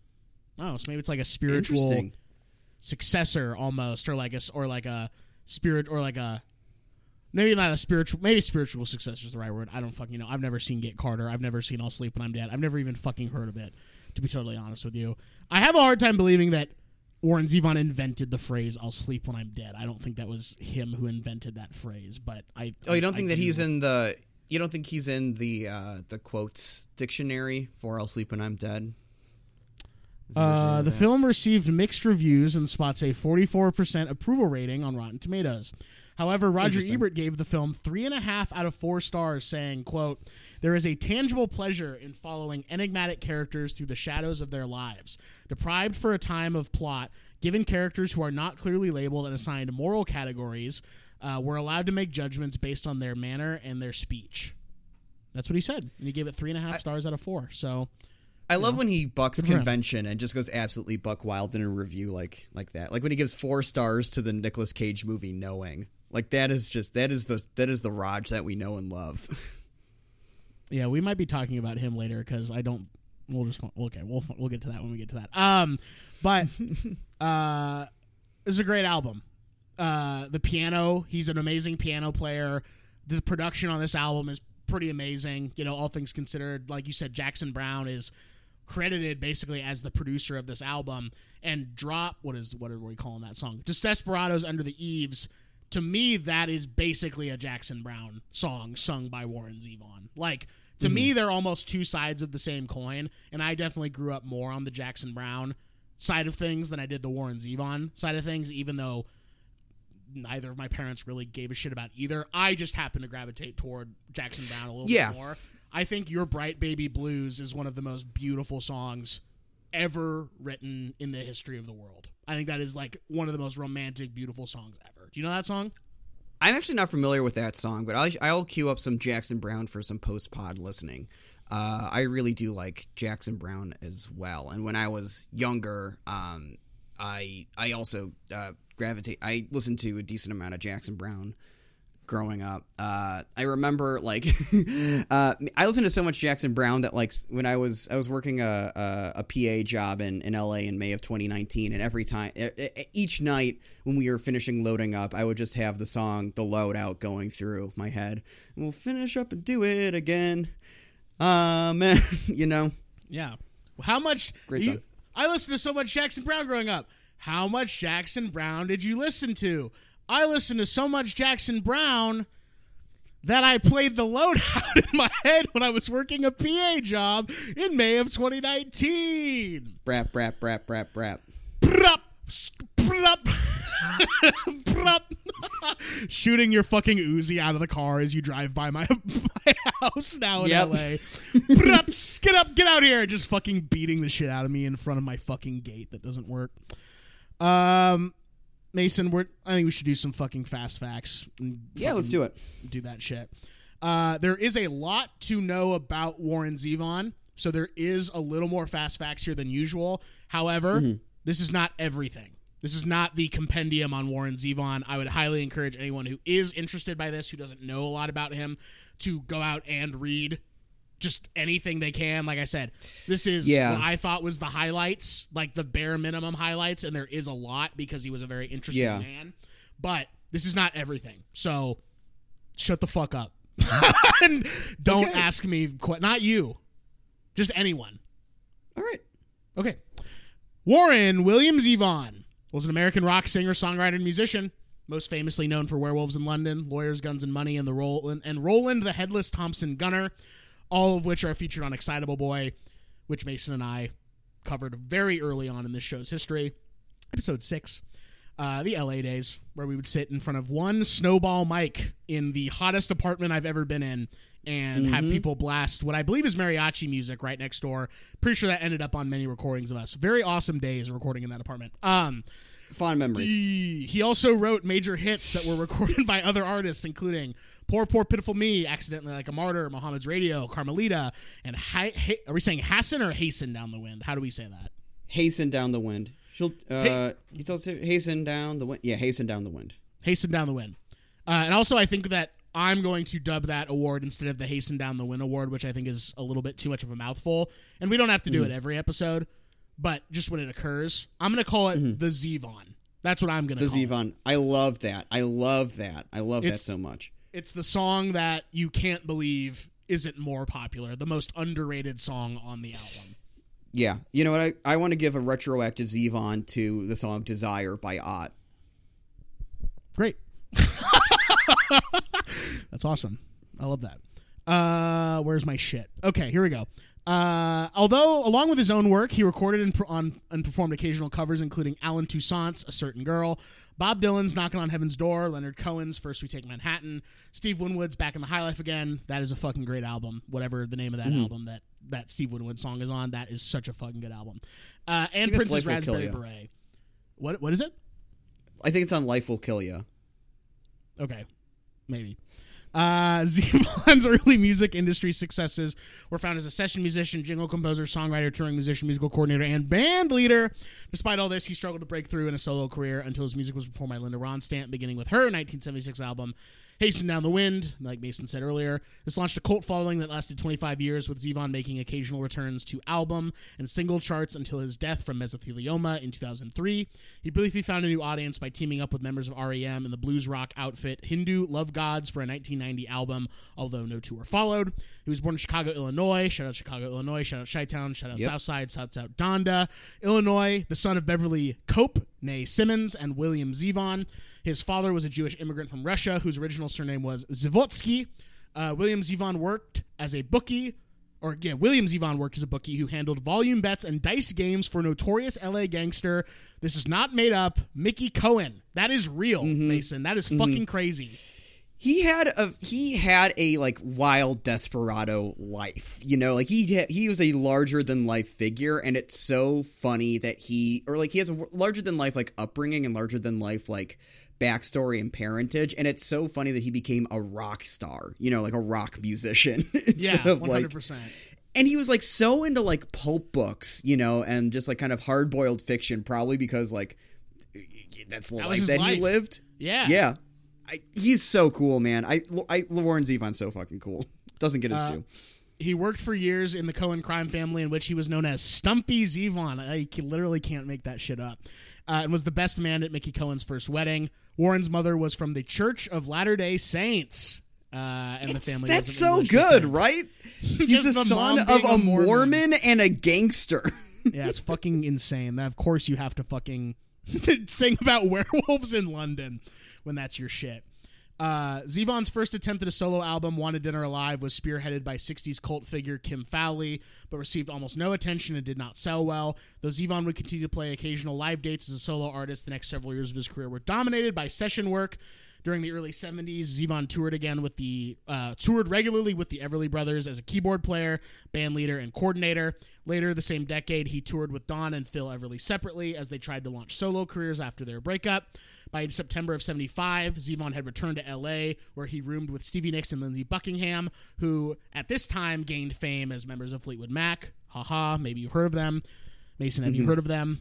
Oh, so maybe it's like a spiritual successor almost, or like a or like a spirit, or like a maybe not a spiritual, maybe spiritual successor is the right word. I don't fucking know. I've never seen Get Carter. I've never seen I'll Sleep When I'm Dead. I've never even fucking heard of it. To be totally honest with you, I have a hard time believing that Warren Zevon invented the phrase "I'll sleep when I'm dead." I don't think that was him who invented that phrase, but I. Oh, you don't I think that do- he's in the, you don't think he's in the, uh, the quotes dictionary for I'll Sleep When I'm Dead? Uh, the film received mixed reviews and spots a 44% approval rating on Rotten Tomatoes. However, Roger Ebert gave the film three and a half out of four stars, saying, quote, There is a tangible pleasure in following enigmatic characters through the shadows of their lives. Deprived for a time of plot, given characters who are not clearly labeled and assigned moral categories, uh, were allowed to make judgments based on their manner and their speech. That's what he said. And he gave it three and a half stars out of four. So, I love when he bucks Good convention and just goes absolutely buck wild in a review like like that. Like when he gives four stars to the Nicolas Cage movie Knowing. Like that is just that is the that is the Raj that we know and love. Yeah, we might be talking about him later because I don't. We'll just okay. We'll we'll get to that when we get to that. Um, but uh, this is a great album. Uh, the piano. He's an amazing piano player. The production on this album is pretty amazing. You know, all things considered. Like you said, Jackson Browne is credited basically as the producer of this album. And drop what is what are we calling that song? Just Desperados Under the Eaves. To me, that is basically a Jackson Browne song sung by Warren Zevon. Like to me, mm-hmm. they're almost two sides of the same coin. And I definitely grew up more on the Jackson Browne side of things than I did the Warren Zevon side of things. Even though neither of my parents really gave a shit about either, I just happened to gravitate toward Jackson Browne a little Yeah. bit more. I think Your Bright Baby Blues is one of the most beautiful songs ever written in the history of the world. I think that is like one of the most romantic, beautiful songs ever. Do you know that song? I'm actually not familiar with that song, but I'll, I'll queue up some Jackson Browne for some post pod listening. Uh, I really do like Jackson Browne as well. And when I was younger, um, I I also uh, gravitate. I listened to a decent amount of Jackson Browne growing up. Uh, I remember like uh, I listened to so much Jackson Browne that like when I was I was working a a, a PA job in, in LA in May of 2019, and every time each night when we were finishing loading up, I would just have the song "The Loadout" going through my head. We'll finish up and do it again. Amen. you know, Yeah. How much? Great you- song. I listened to so much Jackson Browne growing up. How much Jackson Browne did you listen to? I listened to so much Jackson Browne that I played the loadout in my head when I was working a PA job in May of 2019. brap brap brap brap brap. Brup, sk- brup, brup. Shooting your fucking Uzi out of the car as you drive by my, my house now in Yep. LA. Brup, sk- get up, get out here. Just fucking beating the shit out of me in front of my fucking gate that doesn't work. Um, Mason, we're, I think we should do some fucking fast facts. Yeah, let's do it. do that shit. Uh, there is a lot to know about Warren Zevon, so there is a little more fast facts here than usual. However, this is not everything. This is not the compendium on Warren Zevon. I would highly encourage anyone who is interested by this, who doesn't know a lot about him, to go out and read just anything they can. Like I said, this is Yeah. what I thought was the highlights, like the bare minimum highlights, and there is a lot because he was a very interesting Yeah. man. But this is not everything. So shut the fuck up. and don't Okay. ask me not you. Just anyone. All right. Okay. Warren William Zevon was an American rock singer, songwriter, and musician, most famously known for Werewolves in London, Lawyers, Guns, and Money, and the Roland and Roland the Headless Thompson Gunner, all of which are featured on Excitable Boy, which Mason and I covered very early on in this show's history. Episode six. Uh, the LA days, where we would sit in front of one snowball mic in the hottest apartment I've ever been in and have people blast what I believe is mariachi music right next door. Pretty sure that ended up on many recordings of us. Very awesome days recording in that apartment. Um, Fond memories. he, also wrote major hits that were recorded by other artists, including Poor, Poor, Pitiful Me, Accidentally Like a Martyr, Muhammad's Radio, Carmelita, and hi, hi, are we saying Hasten or Hasten Down the Wind? How do we say that? Hasten down the wind. She'll. Uh, he tells her hasten down the wind. Yeah, hasten down the wind. Hasten Down the Wind. Uh, and also, I think that I'm going to dub that award instead of the Hasten Down the Wind award, which I think is a little bit too much of a mouthful. And we don't have to do it every episode, but just when it occurs, I'm going to call it the Zevon. That's what I'm going to The call it. Zevon. I love that. I love that. I love It's- that so much. It's the song that you can't believe isn't more popular, the most underrated song on the album. Yeah. You know what? I, I want to give a retroactive Zevon to the song Desire by Ott. Great. That's awesome. I love that. Uh, where's my shit? Okay, here we go. Uh, although, along with his own work, he recorded and, per- on, and performed occasional covers, including Allen Toussaint's "A Certain Girl," Bob Dylan's "Knocking on Heaven's Door," Leonard Cohen's "First We Take Manhattan," Steve Winwood's "Back in the High Life Again." That is a fucking great album. Whatever the name of that album that that Steve Winwood song is on, that is such a fucking good album. Uh, and Prince's Life Will Kill "Raspberry. Beret." What what is it? I think it's on Life Will Kill You. Okay, maybe. Uh, Zevon's early music industry successes were found as a session musician, jingle composer, songwriter, touring musician, musical coordinator, and band leader. Despite all this, he struggled to break through in a solo career until his music was performed by Linda Ronstadt, beginning with her 1976 album Hasten Down the Wind. Like Mason said earlier, this launched a cult following that lasted 25 years, with Zevon making occasional returns to album and single charts until his death from mesothelioma in 2003. He briefly found a new audience by teaming up with members of REM and the blues rock outfit Hindu Love Gods for a 1990 album, although no tour followed. He was born in Chicago, Illinois. Shout out Chicago, Illinois. Shout out Chi-Town. Shout out Yep. Southside. Shout out Donda, Illinois. The son of Beverly Cope, née Simmons, and William Zevon. His father was a Jewish immigrant from Russia whose original surname was Zavotsky. Uh, William Zevon worked as a bookie, or yeah, William Zevon worked as a bookie who handled volume bets and dice games for notorious LA gangster. This is not made up. Mickey Cohen. That is real, Mason. That is fucking crazy. He had a he had a like wild desperado life, you know. Like he he was a larger than life figure, and it's so funny that he or like he has a larger than life like upbringing and larger than life like backstory and parentage, and it's so funny that he became a rock star, you know, like a rock musician Yeah, of one like hundred percent. and he was like so into like pulp books, you know, and just like kind of hard boiled fiction, probably because like that's the That life that life. he lived. Yeah. Yeah, I, he's so cool, man. I, I Warren Zevon's so fucking cool. Doesn't get his Uh, due. He worked for years in the Cohen crime family, in which he was known as Stumpy Zevon. I literally can't make that shit up. Uh, and was the best man at Mickey Cohen's first wedding. Warren's mother was from the Church of Latter Day Saints. Uh, and the family. That's so English good, right? He's the the son of a a Mormon. Mormon and a gangster. Yeah, it's fucking insane. Of course, you have to fucking sing about werewolves in London when that's your shit. Uh, Zevon's first attempt at a solo album, Wanted Dead or Alive, was spearheaded by 60s cult figure Kim Fowley, but received almost no attention and did not sell well. Though Zevon would continue to play occasional live dates as a solo artist, the next several years of his career were dominated by session work. During the early 70s, Zevon toured again with the uh, toured regularly with the Everly Brothers as a keyboard player, band leader, and coordinator. Later the same decade, he toured with Don and Phil Everly separately as they tried to launch solo careers after their breakup. By September of 75, Zevon had returned to LA, where he roomed with Stevie Nicks and Lindsey Buckingham, who at this time gained fame as members of Fleetwood Mac. Haha, maybe you've heard of them. Mason, have you heard of them?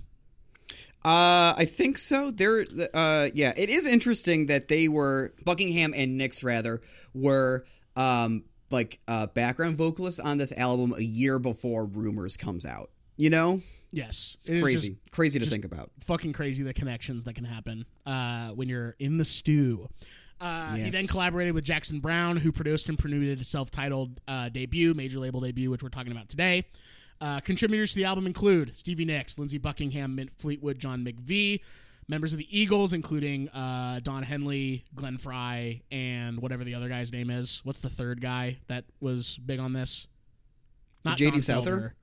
Uh, I think so. They're uh, yeah. It is interesting that they were Buckingham and Nicks rather were um like uh background vocalists on this album a year before Rumors comes out. You know, Yes. it's It crazy, just crazy to think about. fucking crazy the connections that can happen uh, when you're in the stew. Uh, He then collaborated with Jackson Browne, who produced and promoted his self-titled uh, debut, major label debut, which we're talking about today. Uh, contributors to the album include Stevie Nicks, Lindsey Buckingham, Mick Fleetwood, John McVie, members of the Eagles, including uh, Don Henley, Glenn Frey, and whatever the other guy's name is. What's the third guy that was big on this? Not J.D. Souther?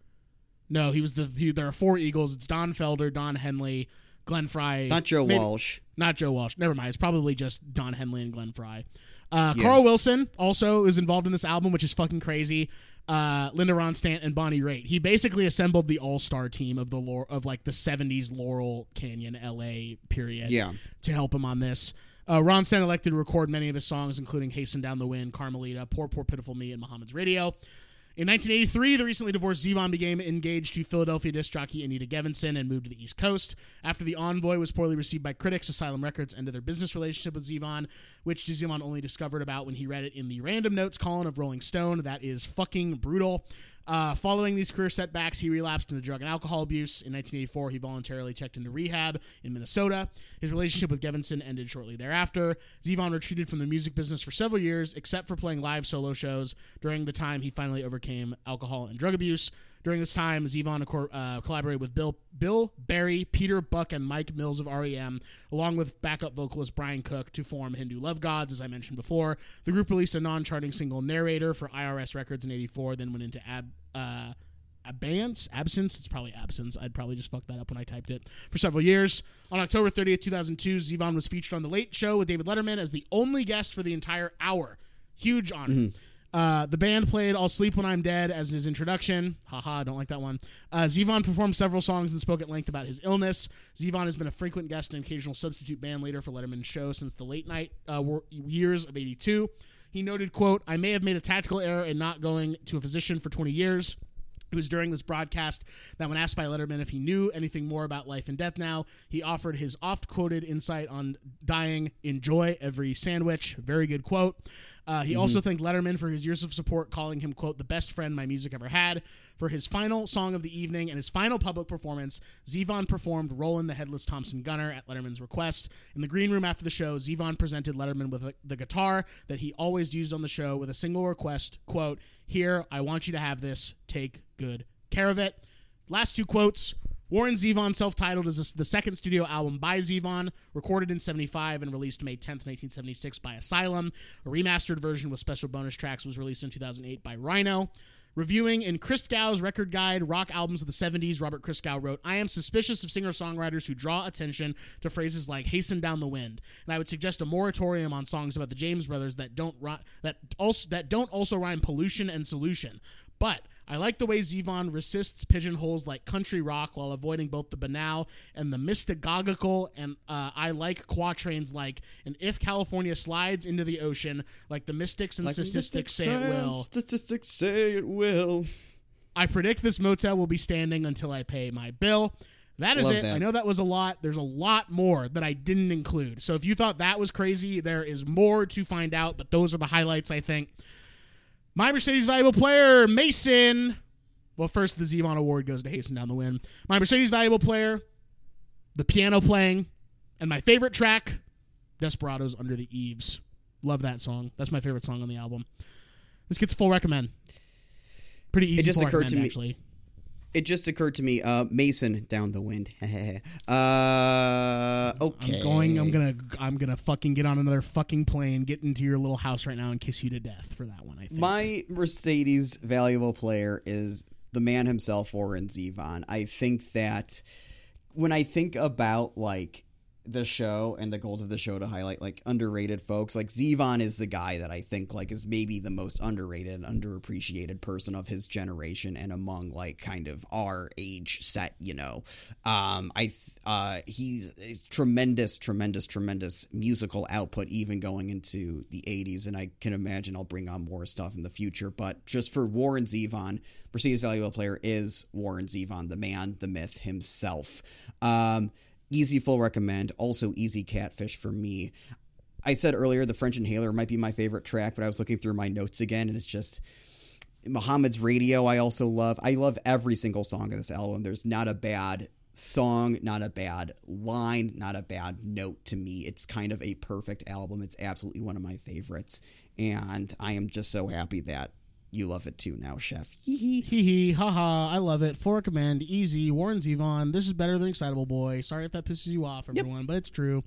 No, he was the. He, there are four Eagles. It's Don Felder, Don Henley, Glenn Frey. Not Joe maybe- Walsh. Not Joe Walsh. Never mind. It's probably just Don Henley and Glenn Frey. Uh, Yeah. Carl Wilson also is involved in this album, which is fucking crazy. Uh, Linda Ronstadt and Bonnie Raitt. He basically assembled the all-star team of the lore of like the '70s Laurel Canyon, LA period. Yeah. to help him on this. Uh, Ronstadt elected to record many of his songs, including "Hasten Down the Wind," "Carmelita," "Poor Poor Pitiful Me," and "Muhammad's Radio." In 1983, the recently divorced Zevon became engaged to Philadelphia disc jockey Anita Gevinson and moved to the East Coast. After The Envoy was poorly received by critics, Asylum Records ended their business relationship with Zevon, which Zevon only discovered about when he read it in the random notes column of Rolling Stone. That is fucking brutal. Uh, following these career setbacks, he relapsed into drug and alcohol abuse. In 1984, he voluntarily checked into rehab in Minnesota. His relationship with Gevinson ended shortly thereafter. Zevon retreated from the music business for several years, except for playing live solo shows. During the time, he finally overcame alcohol and drug abuse. During this time, Zevon uh, collaborated with Bill Bill Berry, Peter Buck, and Mike Mills of REM, along with backup vocalist Brian Cook, to form Hindu Love Gods, as I mentioned before. The group released a non-charting single, "Narrator," for IRS Records in '84, then went into ab- uh, abeyance, absence. It's probably absence. I'd probably just fuck that up when I typed it. For several years, on October 30th, 2002, Zevon was featured on the Late Show with David Letterman as the only guest for the entire hour. Huge honor. Uh, the band played "I'll Sleep When I'm Dead" as his introduction. Haha, don't like that one. Uh, Zevon performed several songs and spoke at length about his illness. Zevon has been a frequent guest and occasional substitute band leader for Letterman's show since the late night uh, years of '82. He noted, "quote I may have made a tactical error in not going to a physician for 20 years." It was during this broadcast that when asked by Letterman if he knew anything more about life and death now, he offered his oft quoted insight on dying enjoy every sandwich. Very good quote. Uh, he also thanked Letterman for his years of support, calling him, quote, the best friend my music ever had. For his final song of the evening and his final public performance, Zevon performed Roland the Headless Thompson Gunner at Letterman's request. In the green room after the show, Zevon presented Letterman with a, the guitar that he always used on the show with a single request, quote, here, I want you to have this. Take good care of it. Last two quotes. Warren Zevon, self-titled, is the second studio album by Zevon, recorded in '75 and released May 10th, 1976, by Asylum. A remastered version with special bonus tracks was released in 2008 by Rhino. Reviewing in Christgau's record guide, Rock Albums of the 70s, Robert Christgau wrote, I am suspicious of singer songwriters who draw attention to phrases like hasten down the wind, and I would suggest a moratorium on songs about the James brothers that don't, ri- that also, that don't also rhyme pollution and solution. But I like the way Zevon resists pigeonholes like country rock while avoiding both the banal and the mystagogical, and uh, I like quatrains like, and if California slides into the ocean, like the mystics and statistics say it will. Statistics say it will. I predict this motel will be standing until I pay my bill. That is Love it. that. I know that was a lot. There's a lot more that I didn't include. So if you thought that was crazy, there is more to find out, but those are the highlights, I think. My Mercedes Valuable Player, Mason. Well, first, the Zevon Award goes to Hasten Down the Wind. My Mercedes Valuable Player, the piano playing, and my favorite track, Desperados Under the Eaves. Love that song. That's my favorite song on the album. This gets full recommend. Pretty easy just full occurred recommend, to me- actually. It just occurred to me, uh, Mason down the wind. uh, okay. I'm going. I'm gonna. I'm gonna fucking get on another fucking plane, get into your little house right now, and kiss you to death for that one. I think. My Mercedes valuable player is the man himself, Warren Zevon. I think that when I think about like the show and the goals of the show to highlight like underrated folks, like Zevon is the guy that I think like is maybe the most underrated, underappreciated person of his generation and among like kind of our age set, you know. Um I th- uh he's, he's tremendous, tremendous, tremendous musical output even going into the 80s and I can imagine I'll bring on more stuff in the future, but just for Warren Zevon, Mercedes valuable player is Warren Zevon, the man, the myth himself. Um easy full recommend also easy catfish for me. I said earlier the french inhaler might be my favorite track but i was looking through my notes again and it's just muhammad's radio i also love. I love every single song of this album. There's not a bad song not a bad line not a bad note to me. It's kind of a perfect album. It's absolutely one of my favorites and i am just so happy that you love it too now chef Hee hee. Hee hee, haha, I love it. For command. easy, Warren Zevon. This is better than Excitable Boy. Sorry if that pisses you off, everyone, but it's true.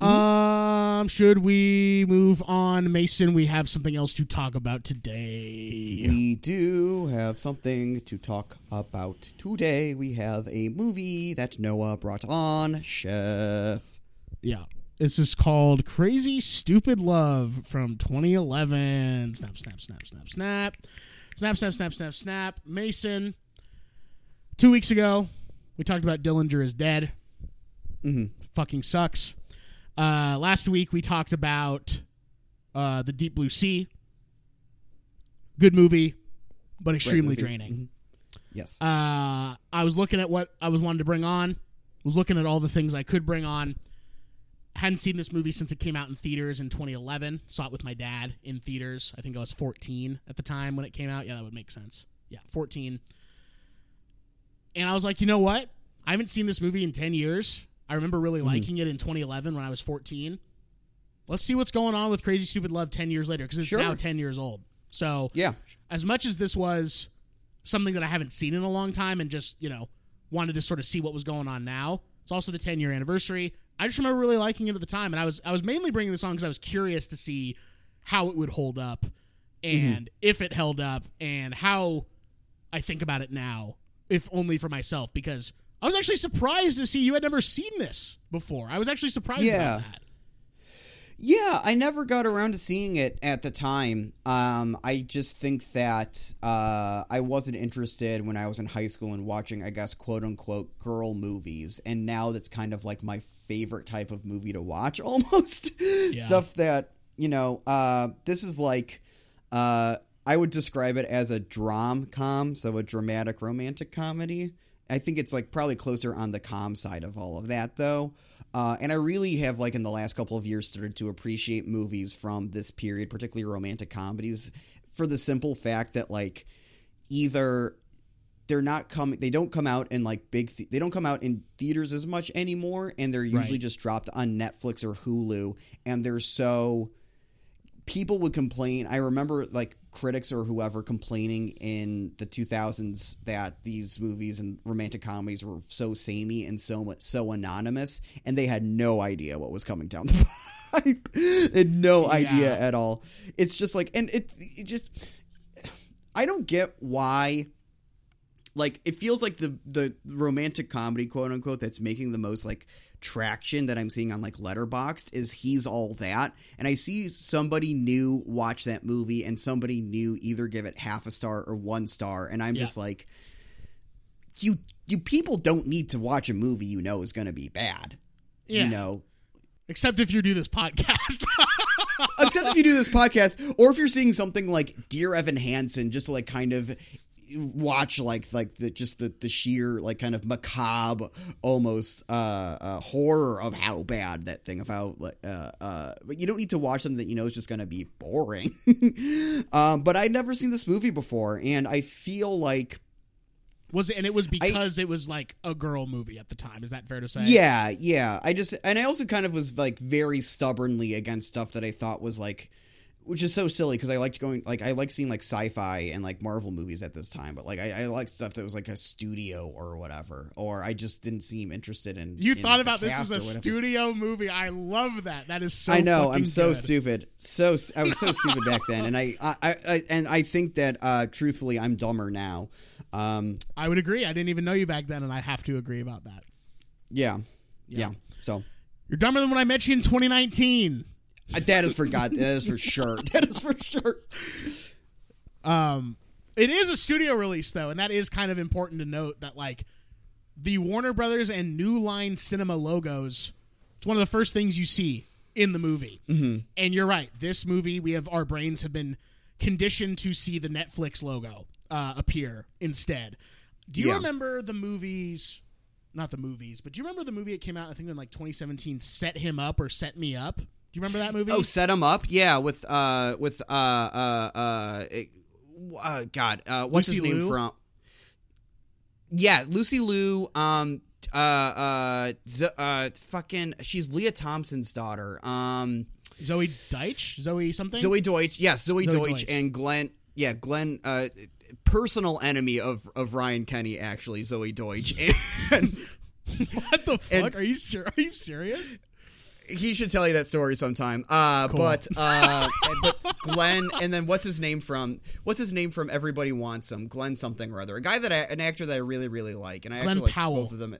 Um, should we move on, Mason? We have something else to talk about today. We do have something to talk about today. We have a movie that Noah brought on, Chef. Yeah. This is called Crazy Stupid Love from 2011. Snap, snap, snap, snap, snap. Snap, snap, snap, snap, snap. Mason. Two weeks ago, we talked about Dillinger is dead. Mm-hmm. Fucking sucks. Uh, last week, we talked about uh, The Deep Blue Sea. Good movie, but extremely movie. draining. Yes. Uh, I was looking at what I was wanting to bring on. Was looking at all the things I could bring on. Hadn't seen this movie since it came out in theaters in 2011. Saw it with my dad in theaters. I think I was 14 at the time when it came out. Yeah, that would make sense. Yeah, 14. And I was like, you know what? I haven't seen this movie in 10 years. I remember really mm-hmm. liking it in 2011 when I was 14. Let's see what's going on with Crazy Stupid Love 10 years later because it's Sure. now 10 years old. So yeah. as much as this was something that I haven't seen in a long time and just, you know, wanted to sort of see what was going on now, it's also the 10 year anniversary. I just remember really liking it at the time. And I was, I was mainly bringing this on because I was curious to see how it would hold up and if it held up and how I think about it now, if only for myself, because I was actually surprised to see you had never seen this before. I was actually surprised Yeah. about that. Yeah, I never got around to seeing it at the time. Um, I just think that uh, I wasn't interested when I was in high school in watching, I guess, quote unquote, girl movies. And now that's kind of like my favorite type of movie to watch almost. Stuff that, you know, uh, this is like, uh, I would describe it as a dram com, so a dramatic romantic comedy. I think it's like probably closer on the com side of all of that, though. Uh, and I really have, like, in the last couple of years, started to appreciate movies from this period, particularly romantic comedies, for the simple fact that, like, either they're not coming, they don't come out in like big, th- they don't come out in theaters as much anymore, and they're usually Right. just dropped on Netflix or Hulu, and they're so people would complain. I remember like critics or whoever complaining in the 2000s that these movies and romantic comedies were so samey and so much so anonymous, and they had no idea what was coming down the pipe. had no idea Yeah. at all. It's just like, and it, it just, I don't get why. Like it feels like the the romantic comedy quote unquote that's making the most like traction that I'm seeing on like Letterboxd is he's all that, and I see somebody new watch that movie and somebody new either give it half a star or one star, and I'm Yeah. just like, you you people don't need to watch a movie you know is going to be bad, Yeah. you know. Except if you do this podcast. Except if you do this podcast, or if you're seeing something like Dear Evan Hansen, just to like kind of watch like like the just the the sheer like kind of macabre almost uh, uh horror of how bad that thing of how like uh uh but you don't need to watch something that you know is just gonna be boring um but i'd never seen this movie before and i feel like Was it? And it was because it was like a girl movie at the time. Is that fair to say? Yeah, yeah. I just and I also kind of was like very stubbornly against stuff that I thought was like which is so silly because I liked going like I like seeing like sci-fi and like Marvel movies at this time, but like I, I like stuff that was like a studio or whatever, or I just didn't seem interested in. You in thought about this as a studio movie. I love that. That is so. I know I'm so good. stupid. So I was so stupid back then, and I, I, I and I think that uh, truthfully I'm dumber now. Um, I would agree. I didn't even know you back then, and I have to agree about that. yeah, yeah. So You're dumber than when I met you in 2019. Uh, that is for God. That is for sure. That is for sure. Um, it is a studio release though, and that is kind of important to note that like the Warner Brothers and New Line Cinema logos. It's one of the first things you see in the movie. Mm-hmm. And you're right. This movie, we have our brains have been conditioned to see the Netflix logo uh, appear instead. Do you Yeah. remember the movies? Not the movies, but do you remember the movie that came out? I think in like 2017, "Set Him Up" or "Set Me Up." Do you remember that movie? Oh, set him up. Yeah, with uh, with uh, uh, uh, uh God, uh, what's Lucy his name Liu? from? Yeah, Lucy Liu. Um, uh, uh, uh, fucking, she's Lea Thompson's daughter. Um, Zoe Deitch, Zoe something. Zoe Deutch. Yes, Zoe, Zoe Deutch, Deutch. and Glenn. Yeah, Glenn. Uh, personal enemy of of Ryan Kenny. Actually, Zoe Deutch. And What the fuck? And- are you ser- are you serious? He should tell you that story sometime. Uh, but uh, but Glenn, and then what's his name from? What's his name from? Everybody wants him. Glenn something or other. A guy that I, an actor that I really really like, and I Glenn actually like both of them.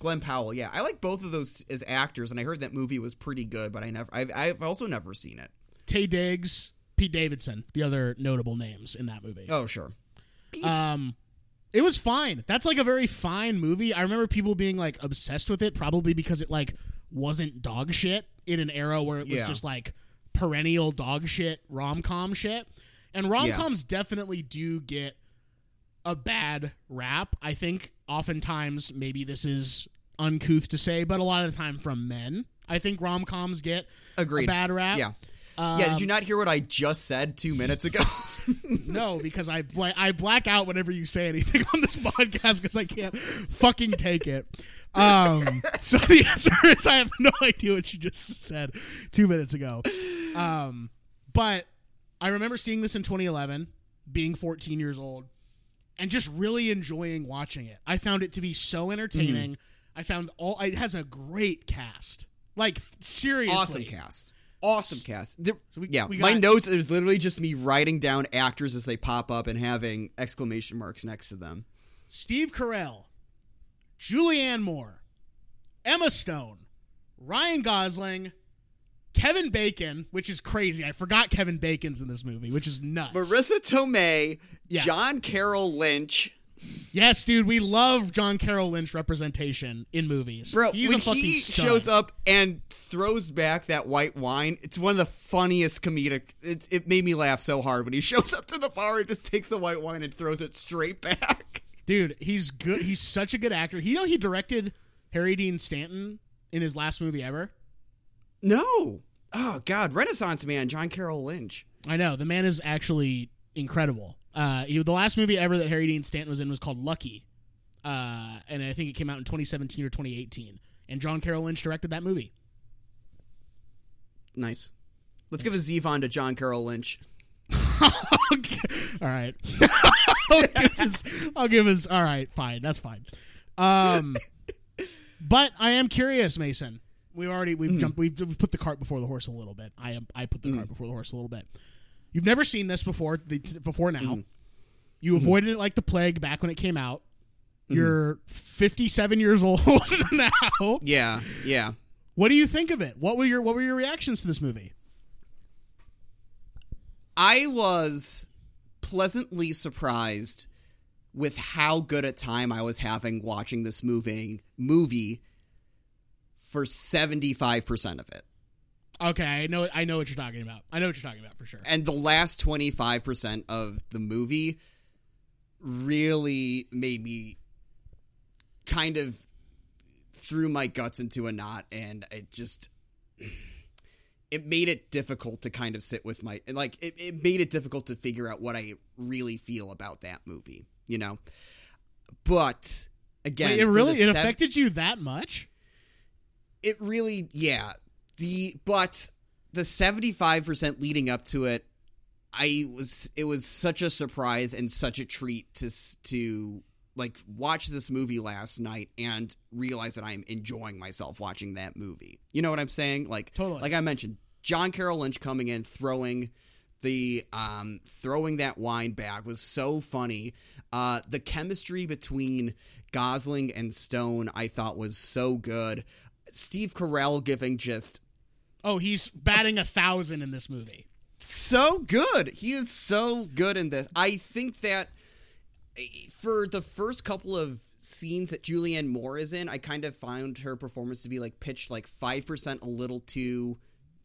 Glen Powell, yeah, I like both of those as actors, and I heard that movie was pretty good, but I never, I've, I've also never seen it. Taye Diggs, Pete Davidson, the other notable names in that movie. Oh sure, Um, it was fine. That's like a very fine movie. I remember people being like obsessed with it, probably because it like wasn't dog shit in an era where it was Yeah. just like perennial dog shit rom com shit. And rom coms definitely do get a bad rap. I think oftentimes maybe this is uncouth to say, but a lot of the time from men. I think rom coms get agreed. a bad rap. Yeah, yeah. Did you not hear what I just said two minutes ago? No, because I bla- I black out whenever you say anything on this podcast because I can't fucking take it. Um, so the answer is I have no idea what you just said two minutes ago. Um, but I remember seeing this in 2011, being 14 years old, and just really enjoying watching it. I found it to be so entertaining. I found all it has a great cast. Like seriously, awesome cast. Awesome cast. There- we- yeah, we my notes is literally just me writing down actors as they pop up and having exclamation marks next to them. Steve Carell, Julianne Moore, Emma Stone, Ryan Gosling, Kevin Bacon, which is crazy. I forgot Kevin Bacon's in this movie, which is nuts. Marisa Tomei, Yeah. John Carroll Lynch. yes, dude, we love John Carroll Lynch representation in movies. Bro, he's when a fucking he stud. shows up and throws back that white wine, it's one of the funniest comedic. It, it made me laugh so hard when he shows up to the bar and just takes the white wine and throws it straight back. dude, he's good. He's such a good actor. You know, he directed Harry Dean Stanton in his last movie ever. No. Oh, God. Renaissance man, John Carroll Lynch. I know the man is actually incredible. Uh, he, the last movie ever that Harry Dean Stanton was in was called Lucky, uh, and I think it came out in 2017 or 2018. And John Carroll Lynch directed that movie. Nice. Let's give a Zevon to John Carroll Lynch. all right, I'll give his. I'll give his. All right, fine, that's fine. Um, but I am curious, Mason. We already we've mm. jumped. We've, we've put the cart before the horse a little bit. I am. I put the mm. cart before the horse a little bit. You've never seen this before. The, before now, mm. you mm-hmm. avoided it like the plague back when it came out. Mm-hmm. You're 57 years old now. Yeah, yeah. What do you think of it? What were your What were your reactions to this movie? I was pleasantly surprised with how good a time I was having watching this moving movie for 75% of it. Okay, I know. I know what you're talking about. I know what you're talking about for sure. And the last 25% of the movie really made me kind of threw my guts into a knot and it just it made it difficult to kind of sit with my like it, it made it difficult to figure out what I really feel about that movie, you know. But again, Wait, it really it sev- affected you that much? it really yeah the but the 75% leading up to it i was it was such a surprise and such a treat to to like watch this movie last night and realize that i'm enjoying myself watching that movie you know what i'm saying like Totally. like i mentioned john carroll lynch coming in throwing the um throwing that wine back was so funny uh the chemistry between gosling and stone i thought was so good steve carell giving just Oh, he's batting a thousand in this movie. so good. He is so good in this. I think that for the first couple of scenes that Julianne Moore is in, I kind of found her performance to be like pitched like five percent a little too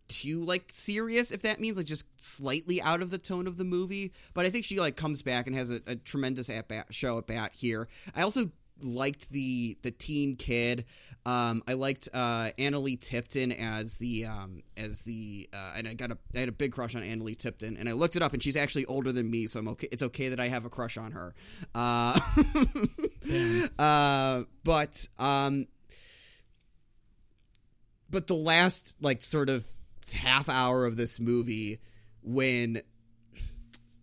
too like serious if that means like just slightly out of the tone of the movie. But i think she like comes back and has a, a tremendous at bat show at bat here. I also liked the the teen kid um i liked uh analeigh tipton as the um as the uh and i got a i had a big crush on analeigh tipton and i looked it up and she's actually older than me so i'm okay it's okay that i have a crush on her. Uh uh but um but the last like sort of half hour of this movie when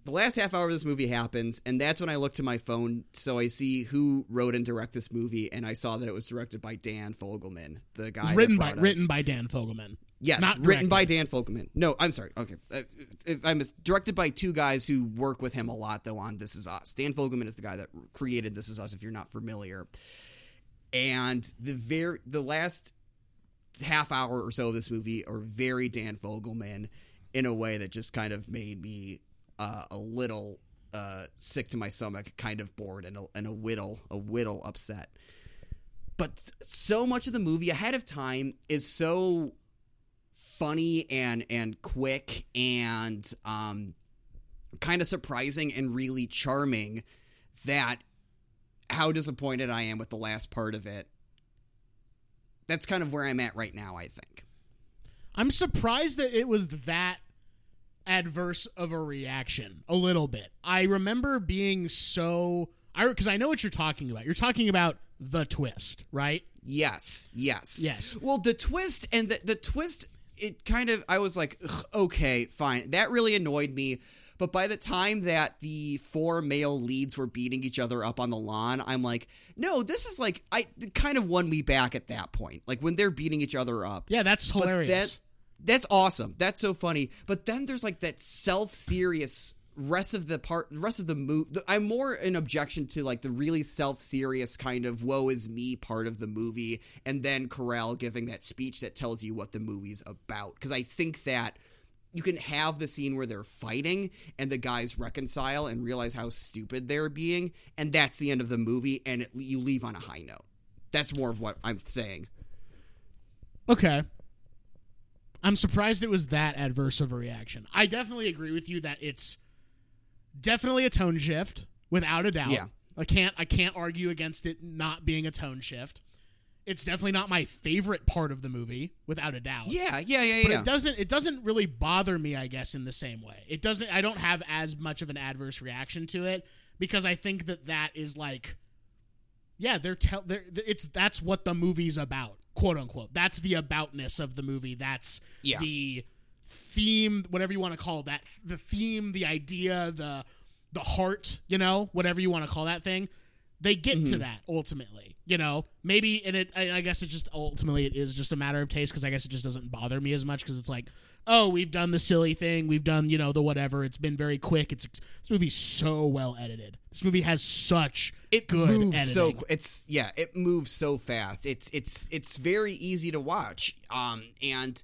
the last half hour of this movie happens and that's when i look to my phone so i see who wrote and direct this movie and i saw that it was directed by dan fogelman the guy written by us- written by Dan Fogelman. Yes, Not written by. Dan Fogelman. No, I'm sorry. Okay, uh, if I'm directed by two guys who work with him a lot, though. On This Is Us, Dan Fogelman is the guy that created This Is Us. If you're not familiar, and the very the last half hour or so of this movie are very Dan Fogelman in a way that just kind of made me uh, a little uh, sick to my stomach, kind of bored, and a, and a whittle a whittle upset. But so much of the movie ahead of time is so funny and and quick and um kind of surprising and really charming that how disappointed I am with the last part of it. That's kind of where I'm at right now, I think. I'm surprised that it was that adverse of a reaction a little bit. I remember being so I because I know what you're talking about. You're talking about the twist, right? Yes, yes. Yes. Well, the twist and the the twist it kind of I was like, okay, fine. That really annoyed me. But by the time that the four male leads were beating each other up on the lawn, I'm like, no, this is like I kind of won me back at that point. Like when they're beating each other up. Yeah, that's But hilarious. That- that's awesome. That's so funny. But then there's like that self-serious rest of the part rest of the movie i'm more an objection to like the really self-serious kind of woe is me part of the movie and then Carell giving that speech that tells you what the movie's about because i think that you can have the scene where they're fighting and the guys reconcile and realize how stupid they're being and that's the end of the movie and it, you leave on a high note that's more of what i'm saying Okay. I'm surprised it was that adverse of a reaction. I definitely agree with you that it's definitely a tone shift, without a doubt. Yeah. I can't I can't argue against it not being a tone shift. It's definitely not my favorite part of the movie, without a doubt. yeah yeah yeah But yeah it doesn't it doesn't really bother me, I guess, in the same way. It doesn't I don't have as much of an adverse reaction to it because I think that that is like yeah, they're tell they're, it's that's what the movie's about, quote unquote. That's the aboutness of the movie. That's Yeah. the theme, whatever you want to call that. The theme, the idea, the the heart, you know, whatever you want to call that thing. They get Mm-hmm. to that ultimately, you know. Maybe and it, I I guess it just ultimately it is just a matter of taste because I guess it just doesn't bother me as much because it's like, oh, we've done the silly thing, we've done you know the whatever. It's been very quick. It's this movie's so well edited. This movie has such it good moves so editing. qu- it's yeah it moves so fast it's it's it's very easy to watch um and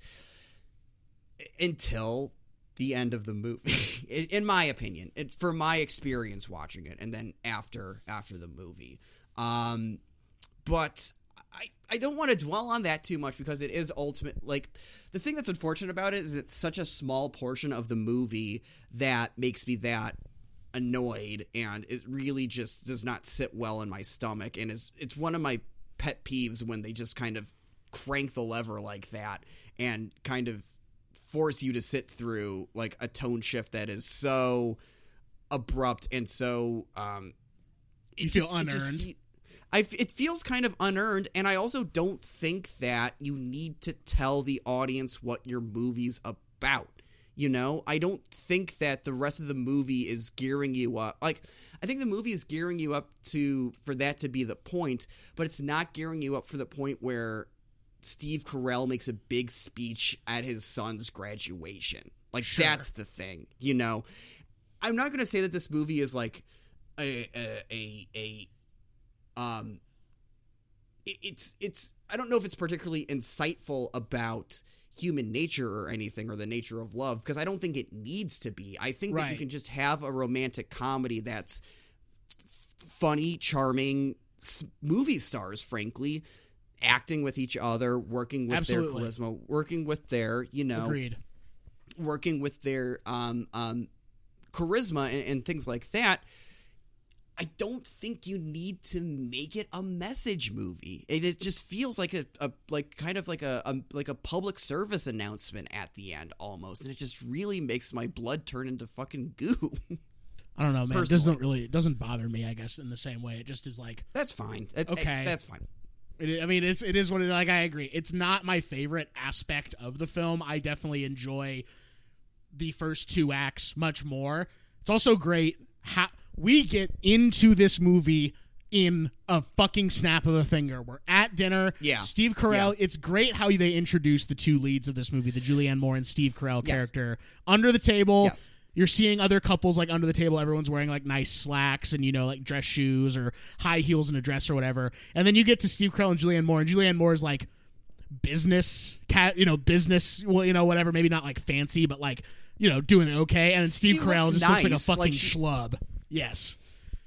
until the end of the movie in in my opinion it, for my experience watching it and then after after the movie um but I, don't want to dwell on that too much because it is ultimate like the thing that's unfortunate about it is it's such a small portion of the movie that makes me that annoyed and it really just does not sit well in my stomach and is it's one of my pet peeves when they just kind of crank the lever like that and kind of force you to sit through like a tone shift that is so abrupt and so um You feel unearned? fe- I f- it feels kind of unearned and I also don't think that you need to tell the audience what your movie's about you know I don't think that the rest of the movie is gearing you up like I think the movie is gearing you up to for that to be the point but it's not gearing you up for the point where Steve Carell makes a big speech at his son's graduation. Like Sure. that's the thing, you know. I'm not going to say that this movie is like a a a, a um it- it's it's I don't know if it's particularly insightful about human nature or anything or the nature of love because I don't think it needs to be. I think that you can just have a romantic comedy that's f- funny, charming s- movie stars frankly acting with each other, working with Absolutely. their charisma, working with their, you know, Agreed. working with their um, um, charisma and, and things like that. I don't think you need to make it a message movie. It, it just feels like a, a like kind of like a, a like a public service announcement at the end almost, and it just really makes my blood turn into fucking goo. I don't know, man. It doesn't really it doesn't bother me, I guess, in the same way. It just is like that's fine. Okay. that's fine. It I mean, it's it is what it like. I agree. It's not my favorite aspect of the film. I definitely enjoy the first two acts much more. It's also great how we get into this movie in a fucking snap of a finger. We're at dinner. Yeah. Steve Carell. It's great how they introduce the two leads of this movie, the Julianne Moore and Steve Carell Yes. character, under the table. Yes. You're seeing other couples like under the table. Everyone's wearing like nice slacks and you know like dress shoes or high heels and a dress or whatever. And then you get to Steve Carell and Julianne Moore, and Julianne Moore is like business cat, you know, business. Well, you know, whatever. Maybe not like fancy, but like you know, doing it okay. And then Steve She Carell just looks like a fucking like she- schlub. Yes.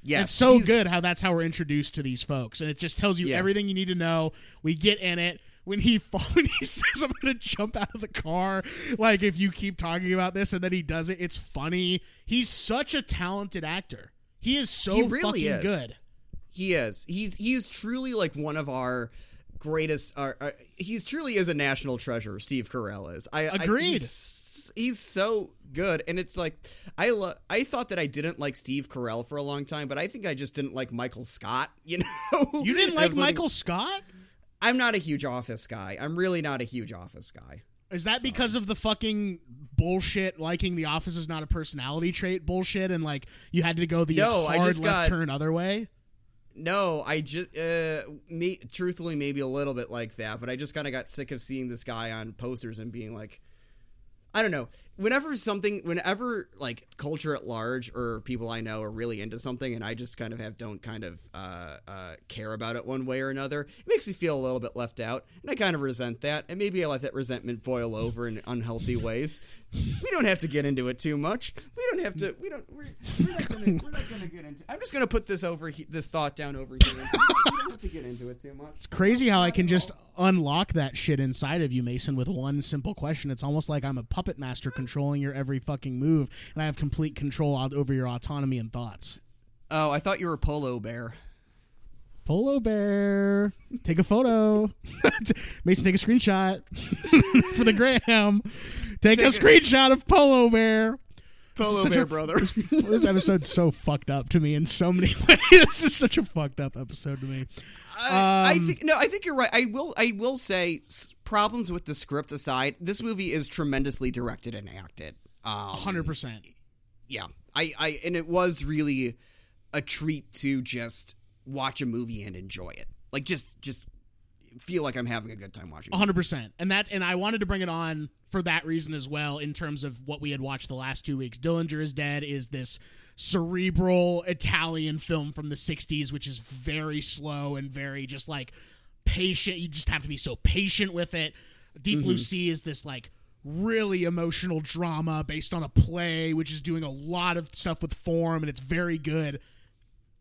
Yes, it's so he's- good how that's how we're introduced to these folks, and it just tells you Yeah. everything you need to know. We get in it when he when he says, "I'm going to jump out of the car." Like if you keep talking about this, and then he does it, it's funny. He's such a talented actor. He is so He really fucking is. good. He is. He's he's truly like one of our greatest. Our, our, he's truly is a national treasure. Steve Carell is. I I- Agreed. he's, he's so good, and it's like I lo- I thought that I didn't like Steve Carell for a long time, but I think I just didn't like Michael Scott. You know, You didn't like Michael Scott? I'm not a huge Office guy. I'm really not a huge Office guy. Is that because of the fucking bullshit liking the office is not a personality trait bullshit and like you had to go the No, I hard just left got- turn other way? No, I just uh me truthfully maybe a little bit like that, but I just kind of got sick of seeing this guy on posters and being like I don't know. Whenever something whenever like culture at large or people I know are really into something and I just kind of have don't kind of uh uh care about it one way or another, it makes me feel a little bit left out, and I kind of resent that. And maybe I let that resentment boil over in unhealthy ways. We don't have to get into it too much. We don't have to. We don't. We're, we're not gonna. We're not gonna get into. I'm just gonna put this over. he- This thought down over here. We don't have to get into it too much. It's crazy how I can just unlock that shit inside of you, Mason, with one simple question. It's almost like I'm a puppet master controlling your every fucking move, and I have complete control over your autonomy and thoughts. Oh, I thought you were a polo bear. Polo bear, take a photo. Mason, take a screenshot for the gram. Take, a Take a- screenshot of Polo bear. Polo Such bear a- brother. this episode's so fucked up to me in so many ways. this is such a fucked up episode to me. I, I Um, think no. I think you're right. I will. I will say, problems with the script aside, this movie is tremendously directed and acted. Um, Hundred percent. yeah i i and it was really a treat to just watch a movie and enjoy it like just just feel like i'm having a good time watching it. hundred percent. And that and I wanted to bring it on for that reason as well, in terms of what we had watched the last two weeks. Dillinger is Dead is this cerebral Italian film from the '60s, which is very slow and very just like patient. You just have to be so patient with it. Deep Blue mm-hmm. Sea is this like really emotional drama based on a play, which is doing a lot of stuff with form, and it's very good.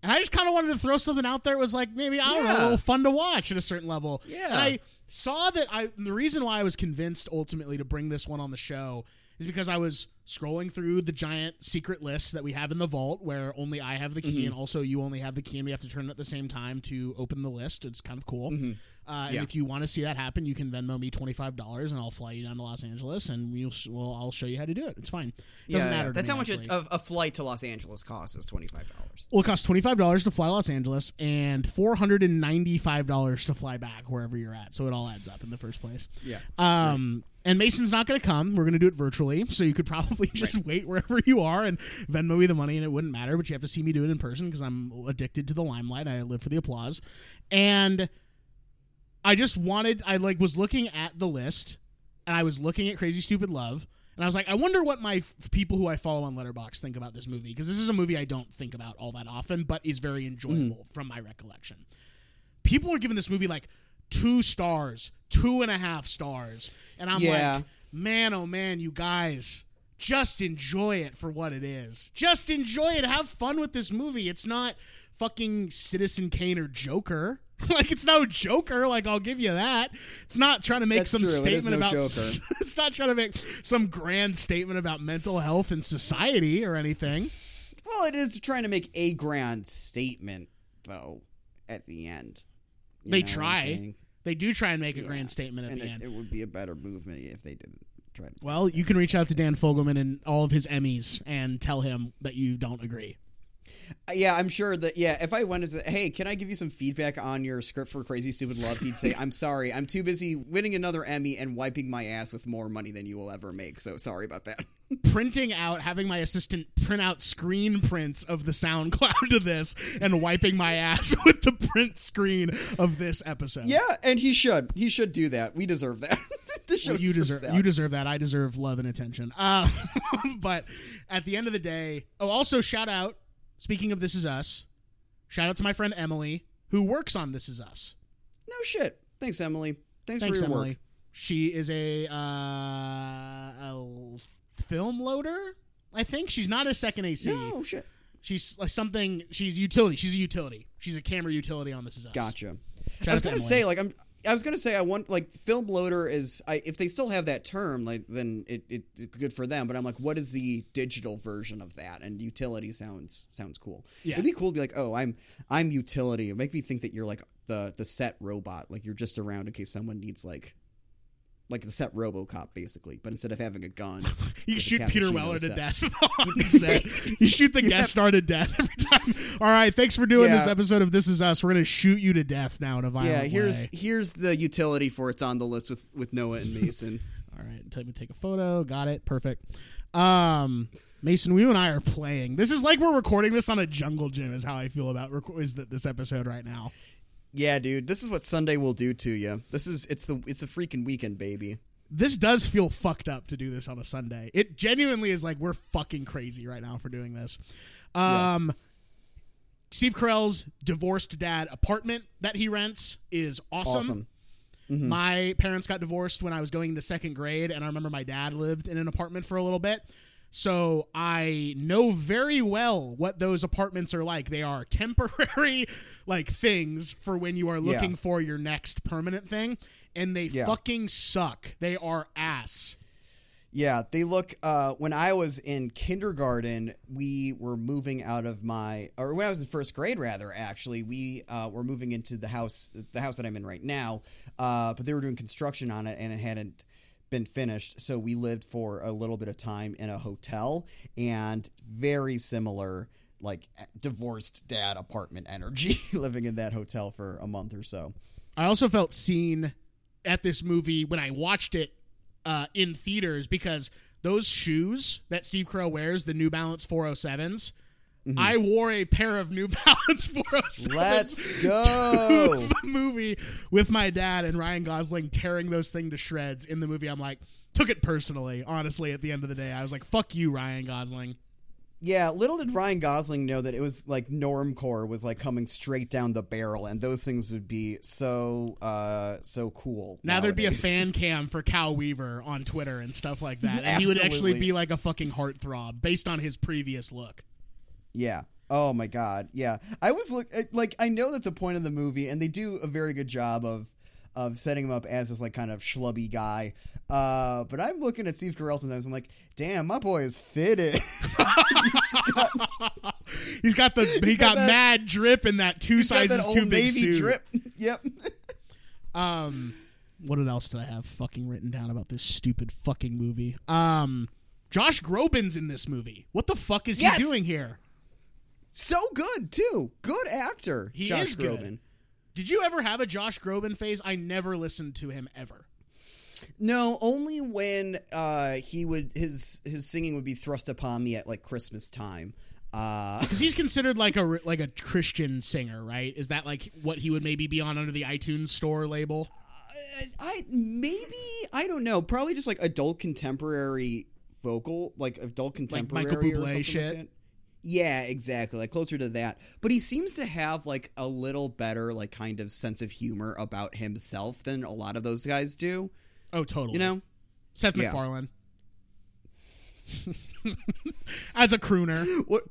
And I just kind of wanted to throw something out there. It was like maybe I don't know, a little fun to watch at a certain level. Yeah. And I saw that I the reason why I was convinced ultimately to bring this one on the show is because I was scrolling through the giant secret list that we have in the vault where only I have the key Mm-hmm. and also you only have the key and we have to turn it at the same time to open the list. It's kind of cool. Uh, And Mm-hmm. Yeah. if you want to see that happen, you can Venmo me twenty five dollars and I'll fly you down to Los Angeles and we'll, well I'll show you how to do it. It's fine. It doesn't matter. to That's how much a, a, flight to Los Angeles costs is twenty five dollars. Well, it costs twenty five dollars to fly to Los Angeles and four hundred and ninety five dollars to fly back wherever you're at. So it all adds up in the first place. Yeah. Um, and Mason's not going to come. We're going to do it virtually, so you could probably just wait wherever you are and Venmo me the money, and it wouldn't matter. But you have to see me do it in person because I'm addicted to the limelight. I live for the applause, and I just wanted. I like was looking at the list, and I was looking at Crazy Stupid Love, and I was like, I wonder what my f- people who I follow on Letterboxd think about this movie because this is a movie I don't think about all that often, but is very mm-hmm. enjoyable from my recollection. People are giving this movie like two stars, two and a half stars, and I'm Yeah. like, man, oh man, you guys. Just enjoy it for what it is. Just enjoy it. Have fun with this movie. It's not fucking Citizen Kane or Joker. like it's no Joker. Like I'll give you that. It's not trying to make That's some true. It statement no about. It's not trying to make some grand statement about mental health and society or anything. Well, it is trying to make a grand statement, though. At the end, You They know what I'm try. They do try and make a grand statement at and the it, end. it would be a better movement if they didn't try to. well, you can reach out to Dan Fogelman and all of his Emmys and tell him that you don't agree. Uh, Yeah, I'm sure that. Yeah, if I went and said, "Hey, can I give you some feedback on your script for Crazy Stupid Love?" He'd say, "I'm sorry, I'm too busy winning another Emmy and wiping my ass with more money than you will ever make. So sorry about that." Printing out, having my assistant print out screen prints of the SoundCloud to this, and wiping my ass with the print screen of this episode. yeah, and he should. He should do that. We deserve that. the show Well, you deserve that. you deserve that. I deserve love and attention. Uh, but at the end of the day, oh, also shout out. Speaking of This Is Us, shout out to my friend Emily who works on This Is Us. no shit. Thanks, Emily. Thanks, Thanks, for your Emily. work. She is a, uh, a film loader. I think she's not a second AC. No shit. She's like something. She's utility. She's a utility. She's a camera utility on This Is Us. Gotcha. Shout I was to gonna Emily. say like I'm. I was gonna say I want like film loader is I if they still have that term like then it, it it's good for them but I'm like what is the digital version of that and utility sounds sounds cool Yeah. it'd be cool to be like oh I'm I'm utility it make me think that you're like the the set robot like you're just around in case someone needs like like the set RoboCop basically but instead of having a gun You shoot Peter Weller to death on set. You shoot the guest star to death every time. All right, thanks for doing this episode of This Is Us. We're gonna shoot you to death now in a violent yeah here's way. here's the utility for it's on the list with with Noah and Mason All right, tell me to take a photo. Got it. Perfect. Um, Mason, you and I are playing. This is like we're recording this on a jungle gym. Is how I feel about rec- is that this episode right now. Yeah, dude, this is what Sunday will do to you. This is it's the it's a freaking weekend, baby. This does feel fucked up to do this on a Sunday. It genuinely is like we're fucking crazy right now for doing this. Um, Steve Carell's divorced dad apartment that he rents is awesome. Awesome. Mm-hmm. My parents got divorced when I was going into second grade, and I remember my dad lived in an apartment for a little bit. So I know very well what those apartments are like. They are temporary, like things for when you are looking Yeah. for your next permanent thing, and they Yeah. fucking suck. They are ass. Yeah, they look. Uh, when I was in kindergarten, we were moving out of my, or when I was in first grade, rather. Actually, we uh, were moving into the house, the house that I'm in right now. Uh, but they were doing construction on it, and it hadn't been finished. So we lived for a little bit of time in a hotel, and very similar, like divorced dad apartment energy, living in that hotel for a month or so. I also felt seen at this movie when I watched it uh, in theaters because those shoes that Steve Carell wears, the New Balance 407s, I wore a pair of New Balance 407s. Let's to go. the movie with my dad and Ryan Gosling tearing those things to shreds in the movie. I'm like, took it personally, honestly, at the end of the day. I was like, fuck you, Ryan Gosling. Yeah, little did Ryan Gosling know that it was like normcore was like coming straight down the barrel, and those things would be so uh so cool. Now there'd be a fan cam for Cal Weaver on Twitter and stuff like that. And he would actually be like a fucking heartthrob based on his previous look. Yeah. Oh my god. Yeah. I was look like I know that the point of the movie, and they do a very good job of of setting him up as this like kind of schlubby guy. Uh, but I'm looking at Steve Carell sometimes. I'm like, damn, my boy is fitted. He's got the he got, got that- mad drip in that two Got sizes that too old big suit. drip. yep. Um, what else did I have fucking written down about this stupid fucking movie? Um, Josh Groban's in this movie. What the fuck is Yes! he doing here? So good too. Good actor. He Josh is good. Did you ever have a Josh Groban phase? I never listened to him ever. No, only when uh, he would his his singing would be thrust upon me at like Christmas time. Uh, Because he's considered like a like a Christian singer, right? Is that like what he would maybe be on under the iTunes store label? I maybe I don't know. Probably just like adult contemporary vocal, like adult contemporary like Michael Bublé shit? Like. Yeah, exactly. Like closer to that. But he seems to have like a little better like kind of sense of humor about himself than a lot of those guys do. Oh, totally. You know? Seth Yeah. MacFarlane as a crooner. What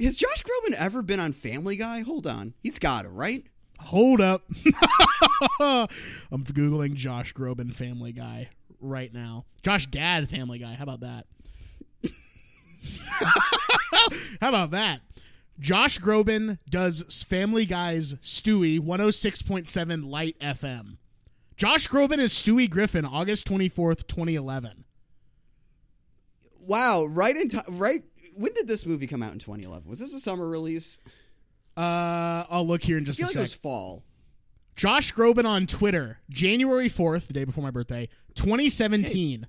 has Josh Groban ever been on Family Guy? Hold on, he's got it right. Hold up. I'm googling Josh Groban Family Guy right now. Josh Gad Family Guy. How about that? How about that? Josh Groban does Family Guy's Stewie 106.7 Light FM. Josh Groban is Stewie Griffin, August 24th, 2011. Wow, right in time. Right. When did this movie come out in 2011? Was this a summer release? Uh, I'll look here in I just feel a like it was fall. Josh Groban on Twitter, January 4th, the day before my birthday, 2017.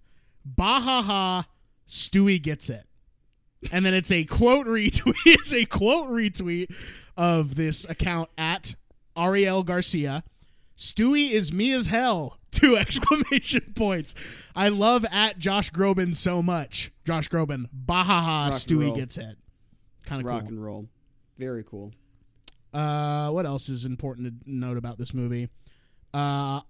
Bahaha, Stewie gets it. And then it's a quote retweet. It's a quote retweet of this account at Ariel Garcia. Stewie is me as hell. Two exclamation points. I love at Josh Groban so much. Josh Groban, Bahaha, Stewie gets it. Kind of Rock cool. and roll. Very cool. Uh, what else is important to note about this movie? Uh,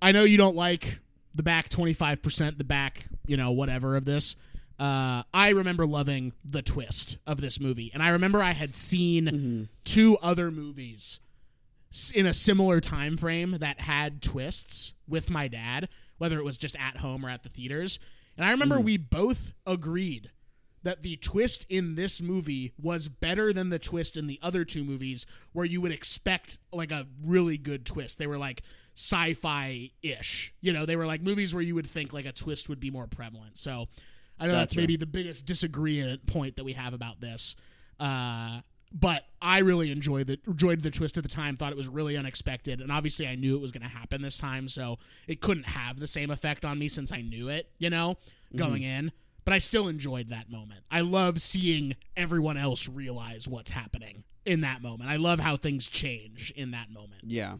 I know you don't like the back 25%, the back, you know, whatever of this. Uh, I remember loving the twist of this movie. And I remember I had seen two other movies in a similar time frame that had twists with my dad, whether it was just at home or at the theaters. And I remember we both agreed that the twist in this movie was better than the twist in the other two movies where you would expect like a really good twist. They were like sci-fi ish. You know, they were like movies where you would think like a twist would be more prevalent. So I know that's maybe the biggest disagreement point that we have about this. Uh but I really enjoyed the enjoyed the twist at the time. Thought it was really unexpected, and obviously I knew it was going to happen this time, so it couldn't have the same effect on me since I knew it. You know, going in. But I still enjoyed that moment. I love seeing everyone else realize what's happening in that moment. I love how things change in that moment. Yeah.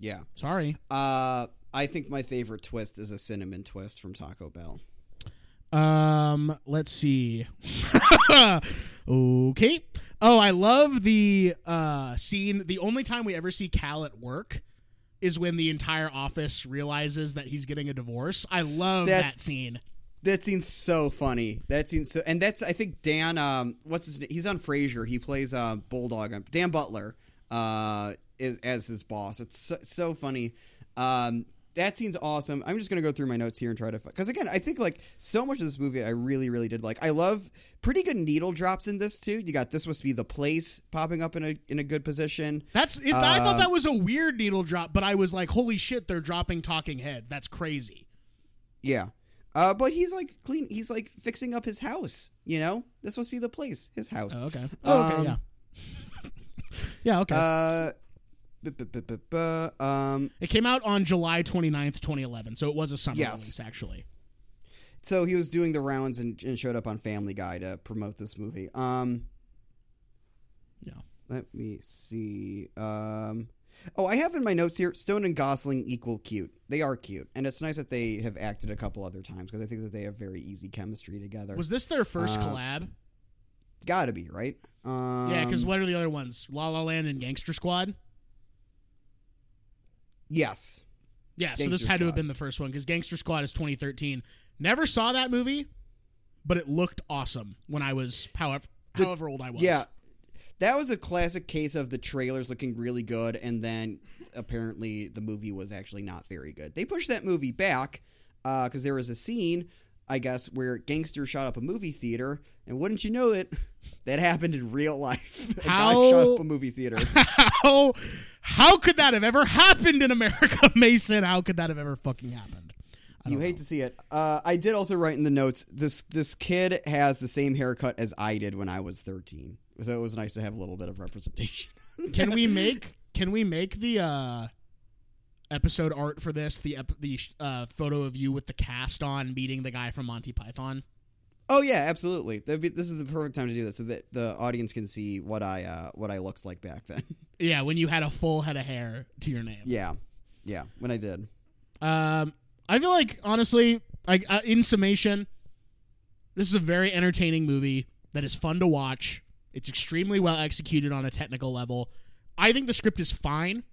Yeah. Sorry. Uh, I think my favorite twist is a cinnamon twist from Taco Bell. Um, let's see. okay. Oh, I love the uh scene. The only time we ever see Cal at work is when the entire office realizes that he's getting a divorce. I love That- that scene. That scene's so funny. That scene's so, and that's I think Dan. Um, what's his name? He's on Frasier. He plays uh Bulldog. Dan Butler. Uh, is, as his boss. It's so, so funny. Um, that seems awesome. I'm just gonna go through my notes here and try to because again, I think like so much of this movie I really really did like. I love pretty good needle drops in this too. You got this must be the place popping up in a in a good position. That's it, I thought Um, that was a weird needle drop, but I was like, "Holy shit, they're dropping talking heads. That's crazy." Yeah. Uh, but he's like clean. He's like fixing up his house. You know, this must be the place, his house. Oh, okay. Oh, okay, Um, yeah. yeah, okay. Uh, um, it came out on July 29th, 2011, so it was a summer Yes. release actually. so he was doing the rounds and, and showed up on Family Guy to promote this movie. Um, Yeah. let me see. Um, oh, I have in my notes here: Stone and Gosling equal cute. They are cute, and it's nice that they have acted a couple other times because I think that they have very easy chemistry together. Was this their first Uh, collab? Gotta be right. Um, Yeah, because what are the other ones? La La Land and Gangster Squad. Yes, Yeah, so this Gangster had to have Squad. been the first one because Gangster Squad is 2013. Never saw that movie, but it looked awesome when I was however however old I was. Yeah. that was a classic case of the trailers looking really good, and then apparently the movie was actually not very good. They pushed that movie back uh, because there was a scene, I guess, where gangsters shot up a movie theater, and wouldn't you know it, that happened in real life. a How- shot up a movie theater. How how could that have ever happened in America, Mason? How could that have ever fucking happened? You don't hate to see it. Uh, I did also write in the notes this this kid has the same haircut as I did when I was thirteen, so it was nice to have a little bit of representation. Can we make can we make the uh episode art for this the ep- the uh, photo of you with the cast on meeting the guy from Monty Python? oh yeah, absolutely. Be, this is the perfect time to do this so that the audience can see what I uh, what I looked like back then. Yeah, when you had a full head of hair to your name. yeah, yeah, when I did. Um, I feel like honestly, like uh, in summation, this is a very entertaining movie that is fun to watch. It's extremely well executed on a technical level. I think the script is fine.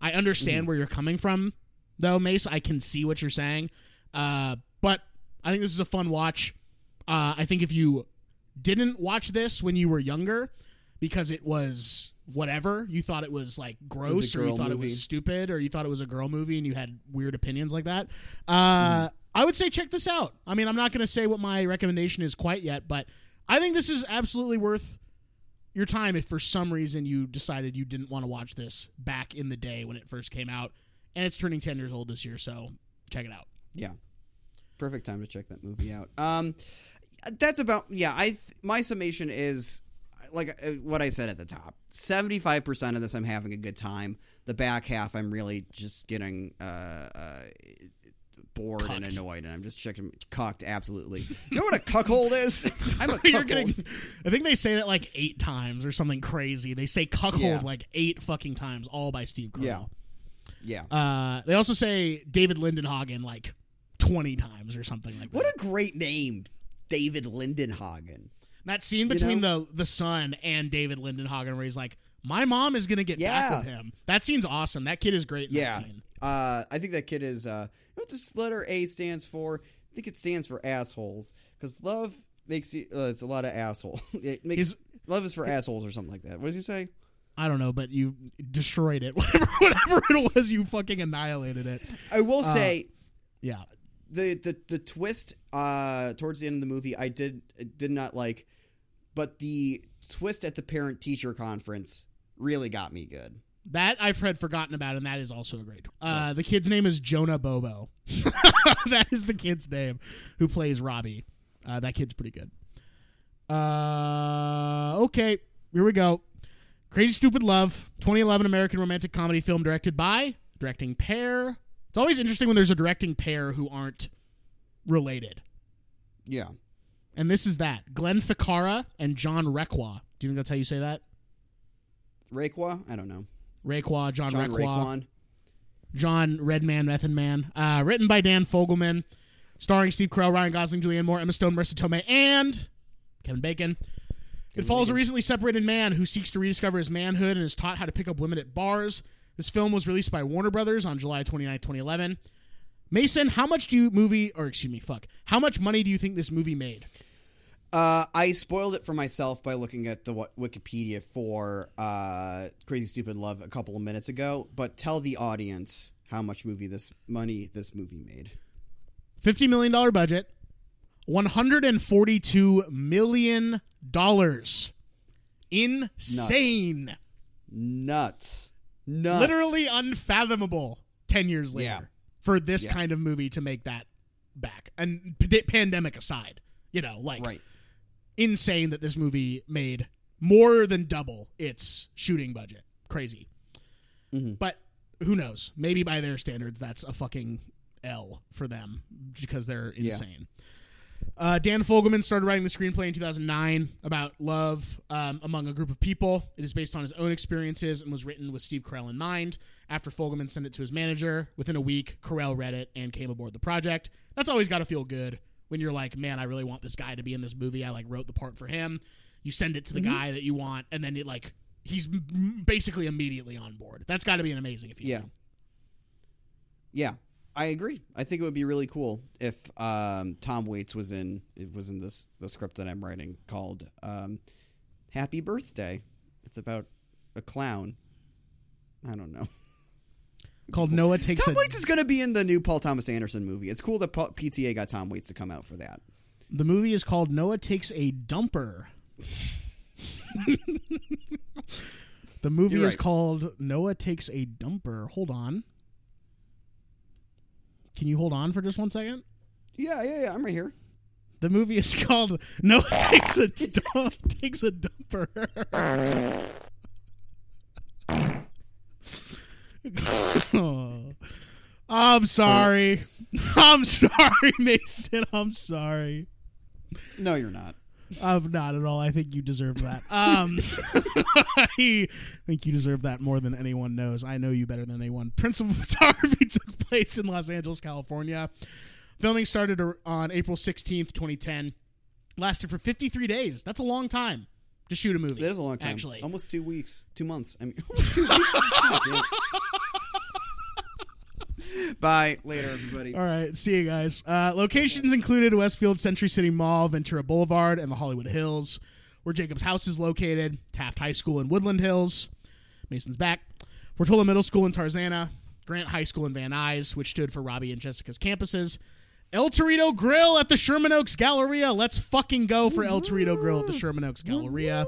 I understand where you're coming from, though, Mace. I can see what you're saying. Uh, but I think this is a fun watch. Uh, I think if you didn't watch this when you were younger because it was whatever, you thought it was like gross or you thought it was stupid or you thought it was a girl movie and you had weird opinions like that, uh, I would say check this out. I mean, I'm not going to say what my recommendation is quite yet, but I think this is absolutely worth your time if for some reason you decided you didn't want to watch this back in the day when it first came out. And it's turning 10 years old this year, so check it out. Yeah, perfect time to check that movie out. Um, that's about yeah. I th- my summation is like uh, what I said at the top. Seventy five percent of this, I'm having a good time. The back half, I'm really just getting uh, uh, bored and annoyed, and I'm just checking cocked. Absolutely. You know what a cuckold is? I'm a You're cuckold. I think they say that like eight times or something crazy. They say cuckold Yeah. like eight fucking times, all by Steve Carell. yeah. Uh, they also say David Lindenhagen like 20 times or something like that. What a great name, David Lindenhagen. that scene between the the son and David Lindenhagen where he's like, "My mom is gonna get Yeah. back with him." That scene's awesome. That kid is great. In Yeah. that scene. Uh, I think that kid is. Uh, what this letter A stands for? I think it stands for assholes. Because love makes you. Uh, it's a lot of asshole. it makes, His- love is for assholes or something like that. What does he say? I don't know, but you destroyed it. Whatever, whatever it was, you fucking annihilated it. I will say Yeah. the the the twist uh, towards the end of the movie. I did did not like, but the twist at the parent teacher conference really got me good. That I've had forgotten about, and that is also a great. Uh, the kid's name is Jonah Bobo. that is the kid's name who plays Robbie. Uh, that kid's pretty good. Uh, okay, here we go. Crazy Stupid Love, 2011 American romantic comedy film directed by directing pair. It's always interesting when there's a directing pair who aren't related. Yeah. And this is that Glenn Ficarra and John Requa. Do you think that's how you say that? Raekwon? I don't know. Requa, John, John Requa. Raekwon. John Redman, Method Man. Uh, written by Dan Fogelman, starring Steve Carell, Ryan Gosling, Julianne Moore, Emma Stone, Marisa Tomei, and Kevin Bacon. it follows a recently separated man who seeks to rediscover his manhood and is taught how to pick up women at bars. This film was released by Warner Brothers on July 29, 2011. Mason, how much do you movie, or excuse me, fuck, how much money do you think this movie made? Uh, I spoiled it for myself by looking at the Wikipedia for uh, Crazy Stupid Love a couple of minutes ago. But tell the audience how much movie this money this movie made. $50 million budget, $142 million. Insane. Nuts, nuts. literally unfathomable 10 years later Yeah. for this Yeah. kind of movie to make that back and p- pandemic aside you know like right. Insane that this movie made more than double its shooting budget crazy Mm-hmm. but who knows maybe by their standards that's a fucking l for them because they're Yeah. insane uh, Dan Fogelman started writing the screenplay in 2009 about love um, among a group of people. It is based on his own experiences and was written with Steve Carell in mind. After Fogelman sent it to his manager, within a week, Carell read it and came aboard the project. That's always got to feel good when you're like, man, I really want this guy to be in this movie. I like wrote the part for him. You send it to the guy that you want, and then it like he's basically immediately on board. That's got to be an amazing if you Yeah. Yeah, I agree. I think it would be really cool if um, Tom Waits was in it was in this the script that I'm writing called um, "Happy Birthday." It's about a clown. I don't know. Called Noah takes Tom a. Waits is going to be in the new Paul Thomas Anderson movie. It's cool that Paul, PTA got Tom Waits to come out for that. The movie is called Noah takes a dumper. the movie You're is called Noah takes a dumper. Hold on. Can you hold on for just one second? Yeah, yeah, yeah. I'm right here. The movie is called Noah takes a dump, takes a dumper. Oh. I'm sorry. I'm sorry, Mason. I'm sorry. No, you're not. I'm not at all. I think you deserve that. Um, I think you deserve that more than anyone knows. I know you better than anyone. Principal photography took place in Los Angeles, California. Filming started on April 16th, 2010. Lasted for 53 days. That's a long time to shoot a movie. That is a long time. Actually, almost two weeks, two months. I mean, almost two weeks. Bye. Later, everybody. All right, see you guys. Uh, locations included Westfield Century City Mall, Ventura Boulevard, and the Hollywood Hills, where Jacob's house is located. Taft High School in Woodland Hills. Mason's back. Portola Middle School in Tarzana. Grant High School in Van Nuys, which stood for Robbie and Jessica's campuses. El Torito Grill at the Sherman Oaks Galleria. Let's fucking go for El Torito Grill at the Sherman Oaks Galleria.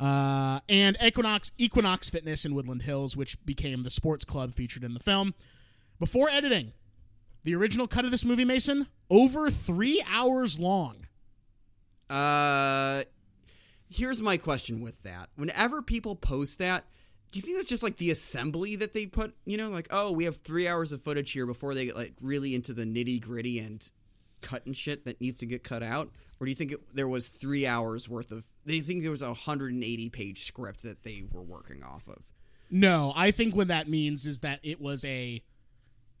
Uh, and Equinox Equinox Fitness in Woodland Hills, which became the sports club featured in the film. Before editing, the original cut of this movie, Mason, over three hours long. Uh, here's my question with that. Whenever people post that, do you think that's just like the assembly that they put? You know, like oh, we have three hours of footage here before they get like really into the nitty gritty and cutting shit that needs to get cut out, or do you think it, there was three hours worth of? Do you think there was a 180 page script that they were working off of. No, I think what that means is that it was a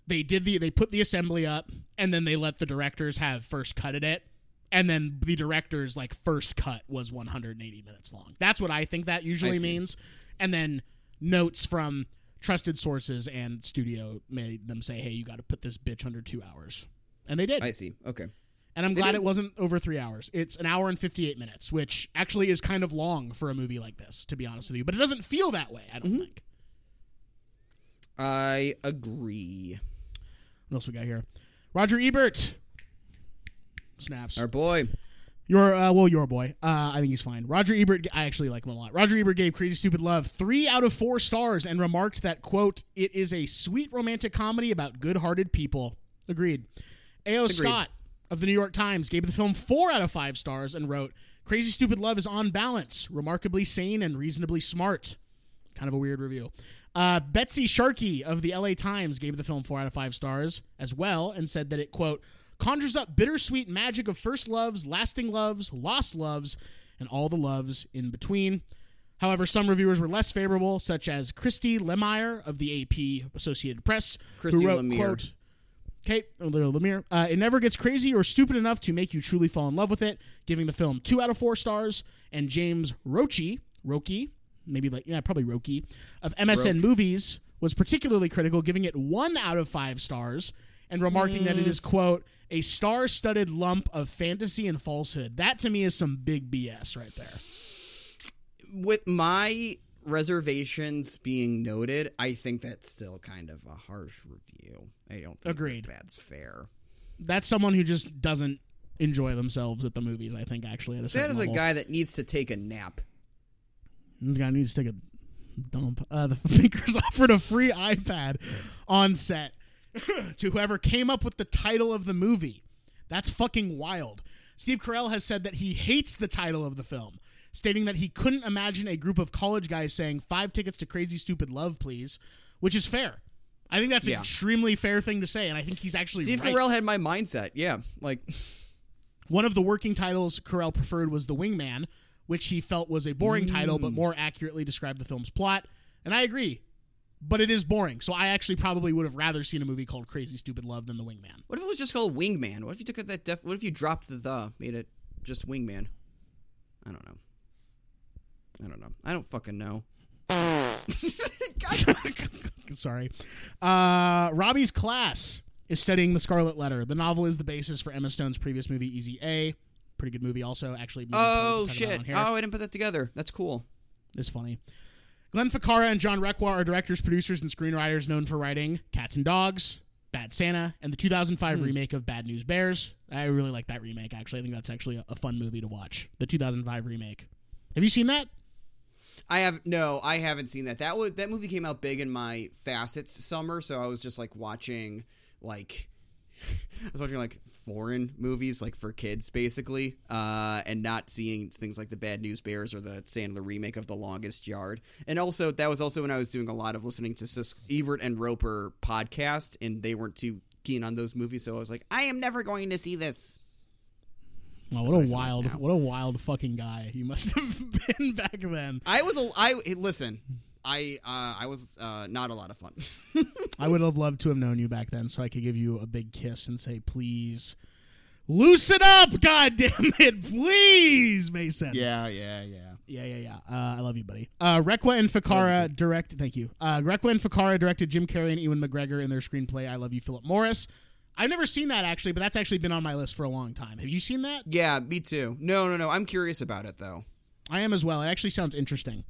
they did the they put the assembly up and then they let the directors have first cut at it and then the director's like first cut was 180 minutes long. That's what I think that usually means. And then notes from trusted sources and studio made them say, "Hey, you got to put this bitch under 2 hours." And they did. I see. Okay. And I'm glad did. it wasn't over three hours. It's an hour and 58 minutes, which actually is kind of long for a movie like this, to be honest with you. But it doesn't feel that way, I don't Mm-hmm. think. I agree. What else we got here? Roger Ebert. Snaps. Our boy. Your uh, well, your boy. Uh, I think he's fine. Roger Ebert. I actually like him a lot. Roger Ebert gave Crazy Stupid Love three out of four stars and remarked that quote It is a sweet romantic comedy about good-hearted people. Agreed. A.O. Scott of the New York Times gave the film four out of five stars and wrote Crazy Stupid Love is on balance, remarkably sane and reasonably smart. Kind of a weird review. Uh, Betsy Sharkey of the LA Times gave the film four out of five stars as well and said that it, quote, conjures up bittersweet magic of first loves, lasting loves, lost loves, and all the loves in between. However, some reviewers were less favorable, such as Christy Lemire of the AP Associated Press, Christy who wrote, Lemire. quote, Okay, little Lemire. Uh, it never gets crazy or stupid enough to make you truly fall in love with it, giving the film two out of four stars. And James Roche, Rocchi, maybe like yeah, probably Rocchi of MSN Movies was particularly critical, giving it one out of five stars and remarking that it mm. is quote a star-studded lump of fantasy and falsehood. That to me is some big BS right there. with my reservations being noted, I think that's still kind of a harsh review. I don't think that that's fair. That's someone who just doesn't enjoy themselves at the movies. I think actually at a That is a guy that needs to take a nap. This guy needs to take a dump. Uh, the makers offered a free iPad on set to whoever came up with the title of the movie. That's fucking wild. Steve Carell has said that he hates the title of the film, stating that he couldn't imagine a group of college guys saying five tickets to Crazy Stupid Love, please, which is fair. I think that's an Yeah. extremely fair thing to say, and I think he's actually Steve right. Carell had my mindset. Yeah, like One of the working titles Carell preferred was The Wingman, which he felt was a boring title but more accurately described the film's plot. And I agree, but it is boring. So I actually probably would have rather seen a movie called Crazy Stupid Love than The Wingman. what if it was just called Wingman? What if you took out that def? What if you dropped the the, made it just Wingman? I don't know. I don't know. I don't fucking know. Sorry. Uh, Robbie's class is studying The Scarlet Letter. The novel is the basis for Emma Stone's previous movie, Easy A. Pretty good movie, also. Actually, Oh probably talk about shit! Oh, I didn't put that together. That's cool. is funny. Glenn Ficarra and John Requa are directors, producers, and screenwriters known for writing Cats and Dogs, Bad Santa, and the 2005 hmm. remake of Bad News Bears. I really like that remake, actually. I think that's actually a, a fun movie to watch. The 2005 remake. Have you seen that? I have no, I haven't seen that. That was that movie came out big in my Facets summer, so I was just like watching like I was watching like foreign movies like for kids basically, uh, and not seeing things like the Bad News Bears or the Sandler remake of The Longest Yard. And also that was also when I was doing a lot of listening to Sis- Ebert and Roeper podcast, and they weren't too keen on those movies, so I was like, I am never going to see this. That's what a wild, what a wild fucking guy you must have been back then. I was a I listen. I uh, I was uh, not a lot of fun. I would have loved to have known you back then, so I could give you a big kiss and say, "Please, loosen up, God damn it, please, Mason." yeah, yeah, yeah. Yeah, yeah, yeah. Uh, I love you, buddy. Uh, Requa and Ficarra direct. Thank you. Uh, Requa and Ficarra directed Jim Carrey and Ewan McGregor in their screenplay "I Love You, Philip Morris." I've never seen that actually, but that's actually been on my list for a long time. Have you seen that? Yeah, me too. No, no, no. I'm curious about it though. I am as well. It actually sounds interesting.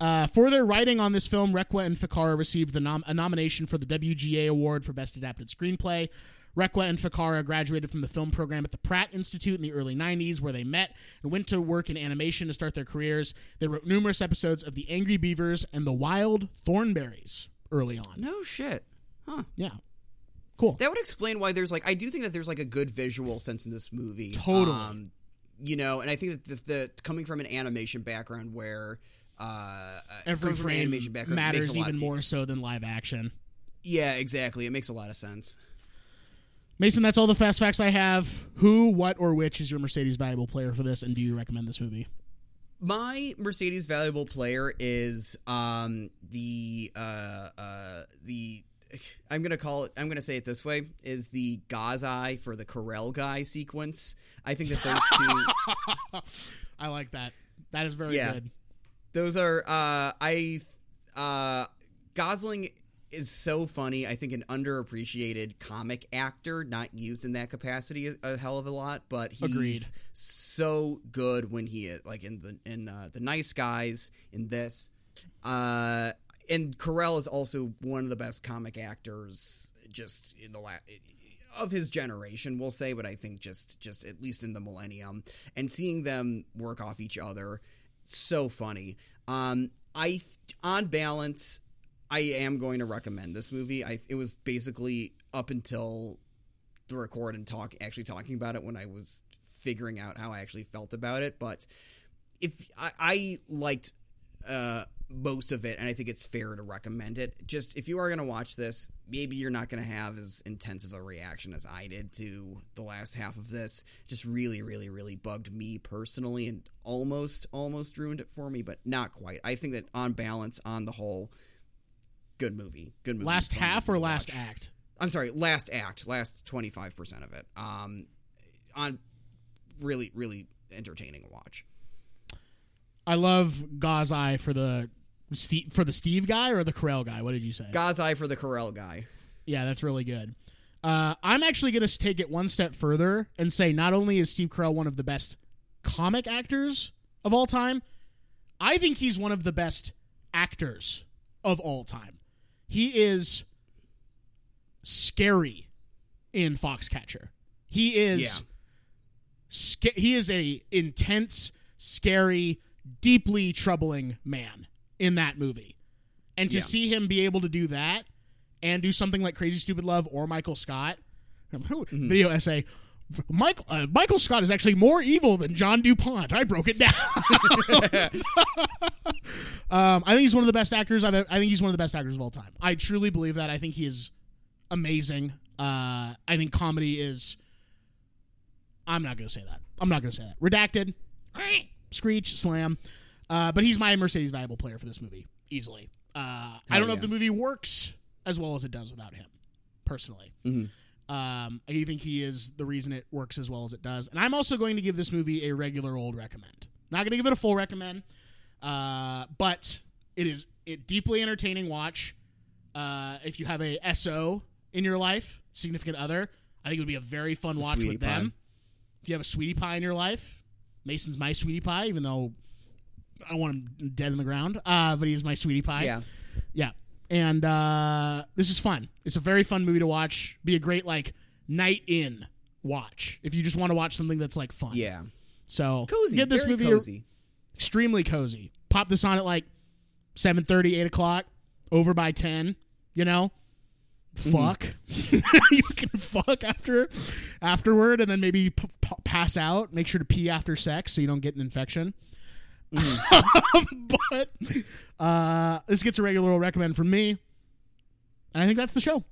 Uh, for their writing on this film, Requa and Ficarra received the nom- a nomination for the WGA Award for Best Adapted Screenplay. Requa and Ficarra graduated from the film program at the Pratt Institute in the early 90s, where they met and went to work in animation to start their careers. They wrote numerous episodes of The Angry Beavers and The Wild Thornberrys early on. No shit. Huh. Yeah. Cool. That would explain why there's like I do think that there's like a good visual sense in this movie. Totally. Um, you know, and I think that the, the coming from an animation background where uh, uh, Every frame animation background matters makes a lot- even more so than live action. Yeah, exactly. It makes a lot of sense. Mason, that's all the fast facts I have. Who, what, or which is your Mercedes valuable player for this, and do you recommend this movie? My Mercedes valuable player is um the uh uh the I'm gonna call it I'm gonna say it this way is the Gazai for the Carell guy sequence. I think that those two I like that. That is very Yeah. good. Those are uh I uh Gosling is so funny. I think an underappreciated comic actor, not used in that capacity a, hell of a lot, but he's Agreed. so good when he is like in the in uh, the Nice Guys in this. Uh, and Carell is also one of the best comic actors just in the last of his generation, we'll say, but I think just just at least in the millennium and seeing them work off each other, so funny. Um, I on balance, I am going to recommend this movie. I it was basically up until the record and talk actually talking about it when I was figuring out how I actually felt about it, but if I, I liked uh most of it and I think it's fair to recommend it. Just if you are going to watch this, maybe you're not going to have as intense of a reaction as I did to the last half of this. Just really really really bugged me personally and almost almost ruined it for me, but not quite. I think that on balance on the whole good movie. Good movie. Last half or last watch. act? I'm sorry, last act, last 25% of it. Um on really really entertaining watch. I love Gazai for the Steve, for the Steve guy or the Carell guy. What did you say? Gazai for the Carell guy. Yeah, that's really good. Uh, I'm actually going to take it one step further and say not only is Steve Carell one of the best comic actors of all time, I think he's one of the best actors of all time. He is scary in Foxcatcher. He is Yeah. sca- he is a intense, scary, deeply troubling man in that movie. And to Yeah. see him be able to do that and do something like Crazy Stupid Love or Michael Scott, video essay. Michael uh, Michael Scott is actually more evil than John du Pont. I broke it down. um, I think he's one of the best actors. I've, I think he's one of the best actors of all time. I truly believe that. I think he is amazing. Uh, I think comedy is. I'm not going to say that. I'm not going to say that. Redacted. Screech, slam. Uh, but he's my Mercedes valuable player for this movie, easily. Uh, I don't know if the movie works as well as it does without him, personally. Um, I think he is the reason it works as well as it does. And I'm also going to give this movie a regular old recommend. Not going to give it a full recommend, uh, but it is a deeply entertaining watch. Uh, if you have a SO in your life, significant other, I think it would be a very fun watch sweetie with them. pie. If you have a sweetie pie in your life, Mason's my sweetie pie, even though I want him dead in the ground. Uh, but he's my sweetie pie. Yeah. Yeah. And uh, this is fun. It's a very fun movie to watch. Be a great like night in watch if you just want to watch something that's like fun. Yeah. So Cozy. Get this movie cozy. extremely cozy. Pop this on at like 7.30, 8 o'clock. Over by ten. You know. Fuck. you can fuck after afterward, and then maybe p- p- pass out. Make sure to pee after sex so you don't get an infection. Mm-hmm. but uh, this gets a regular old recommend from me. And I think that's the show.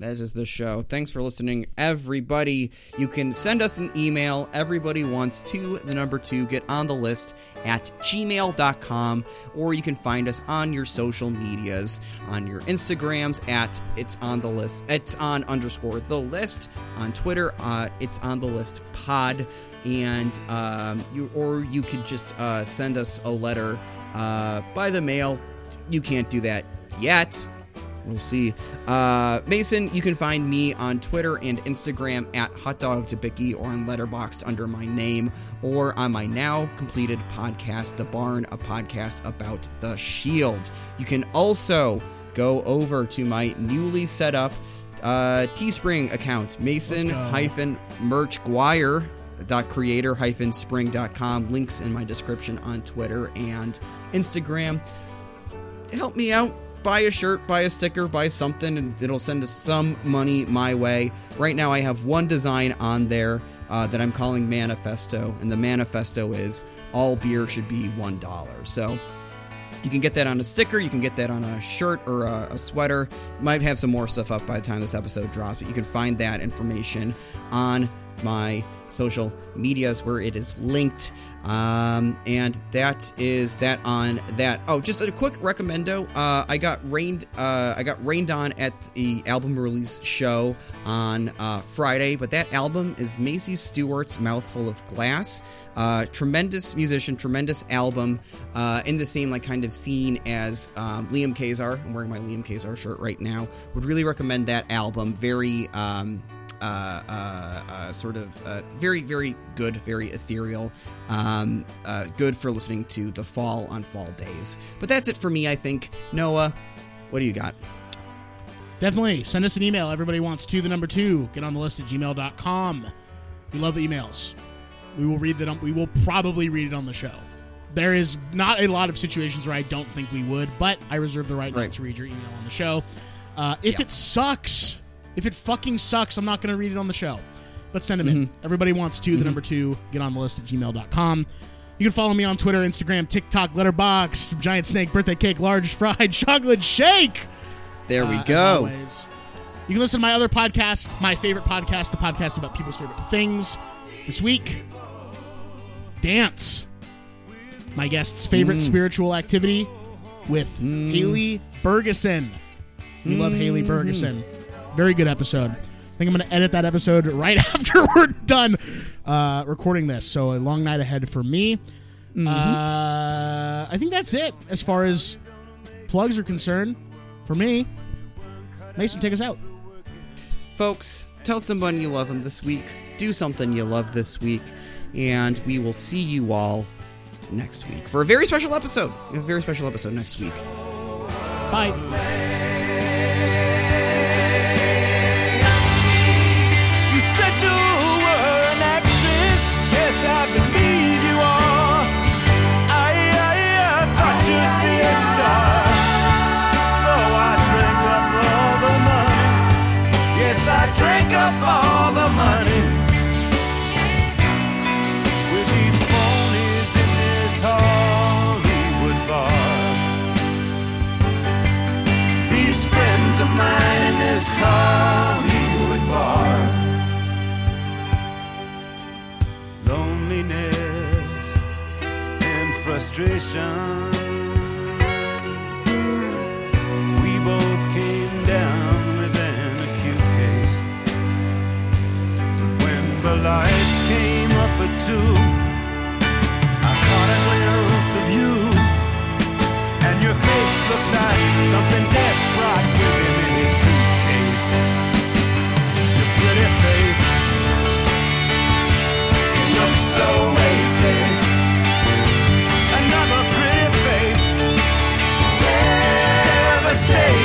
That is the show. Thanks for listening, everybody. You can send us an email. Everybody wants to, the number two, get on the list at gmail.com, or you can find us on your social medias, on your Instagrams at it's on the list, it's on underscore the list, on Twitter, uh, it's on the list pod, and um, you or you could just uh, send us a letter uh, by the mail. You can't do that yet. We'll see. Uh, Mason, you can find me on Twitter and Instagram at hotdogdebicki or on Letterboxd under my name or on my now completed podcast, The Barn, a podcast about the Shield. You can also go over to my newly set up uh, Teespring account, Mason hyphen Merch Guire dot creator hyphen spring.com links in my description on twitter and instagram help me out buy a shirt buy a sticker buy something and it'll send us some money my way right now i have one design on there uh, that i'm calling manifesto and the manifesto is all beer should be one dollar so you can get that on a sticker. You can get that on a shirt or a, a sweater. Might have some more stuff up by the time this episode drops, but you can find that information on my social medias where it is linked. Um, and that is that on that. Oh, just a quick recommendo. Uh, I got rained. Uh, I got rained on at the album release show on uh, Friday, but that album is Macie Stewart's "Mouthful of Glass." Uh, tremendous musician, tremendous album, uh, in the same like kind of scene as um, Liam Kazar. I'm wearing my Liam Kazar shirt right now. Would really recommend that album. Very um, uh, uh, uh, sort of uh, very, very good, very ethereal. Um, uh, good for listening to the fall on fall days. But that's it for me, I think. Noah, what do you got? Definitely send us an email. Everybody wants to the number two. Get on the list at gmail.com. We love the emails. We will read that. We will probably read it on the show. There is not a lot of situations where I don't think we would, but I reserve the right, Right. to read your email on the show. Uh, if it sucks, if it fucking sucks, I'm not going to read it on the show. But send them in. Everybody wants to the number two. Get on the list at gmail.com. You can follow me on Twitter, Instagram, TikTok, Letterboxd, Giant Snake, Birthday Cake, Large Fried Chocolate Shake. There we Uh, go. You can listen to my other podcast, my favorite podcast, the podcast about people's favorite things. This week, dance. My guest's favorite Mm. spiritual activity with Haley Bergeson. We love Haley Mm-hmm. Bergeson. Very good episode. I think I'm going to edit that episode right after we're done uh, recording this. So a long night ahead for me. Mm-hmm. Uh, I think that's it as far as plugs are concerned. For me, Mason, take us out. Folks, tell someone you love them this week. Do something you love this week. And we will see you all next week for a very special episode. A very special episode next week. Bye. frustration. We both came down with an acute case. When the lights came up at two, I caught a glimpse of you, and your face looked like something death brought with him in his suitcase. Your pretty face it looked so. stay.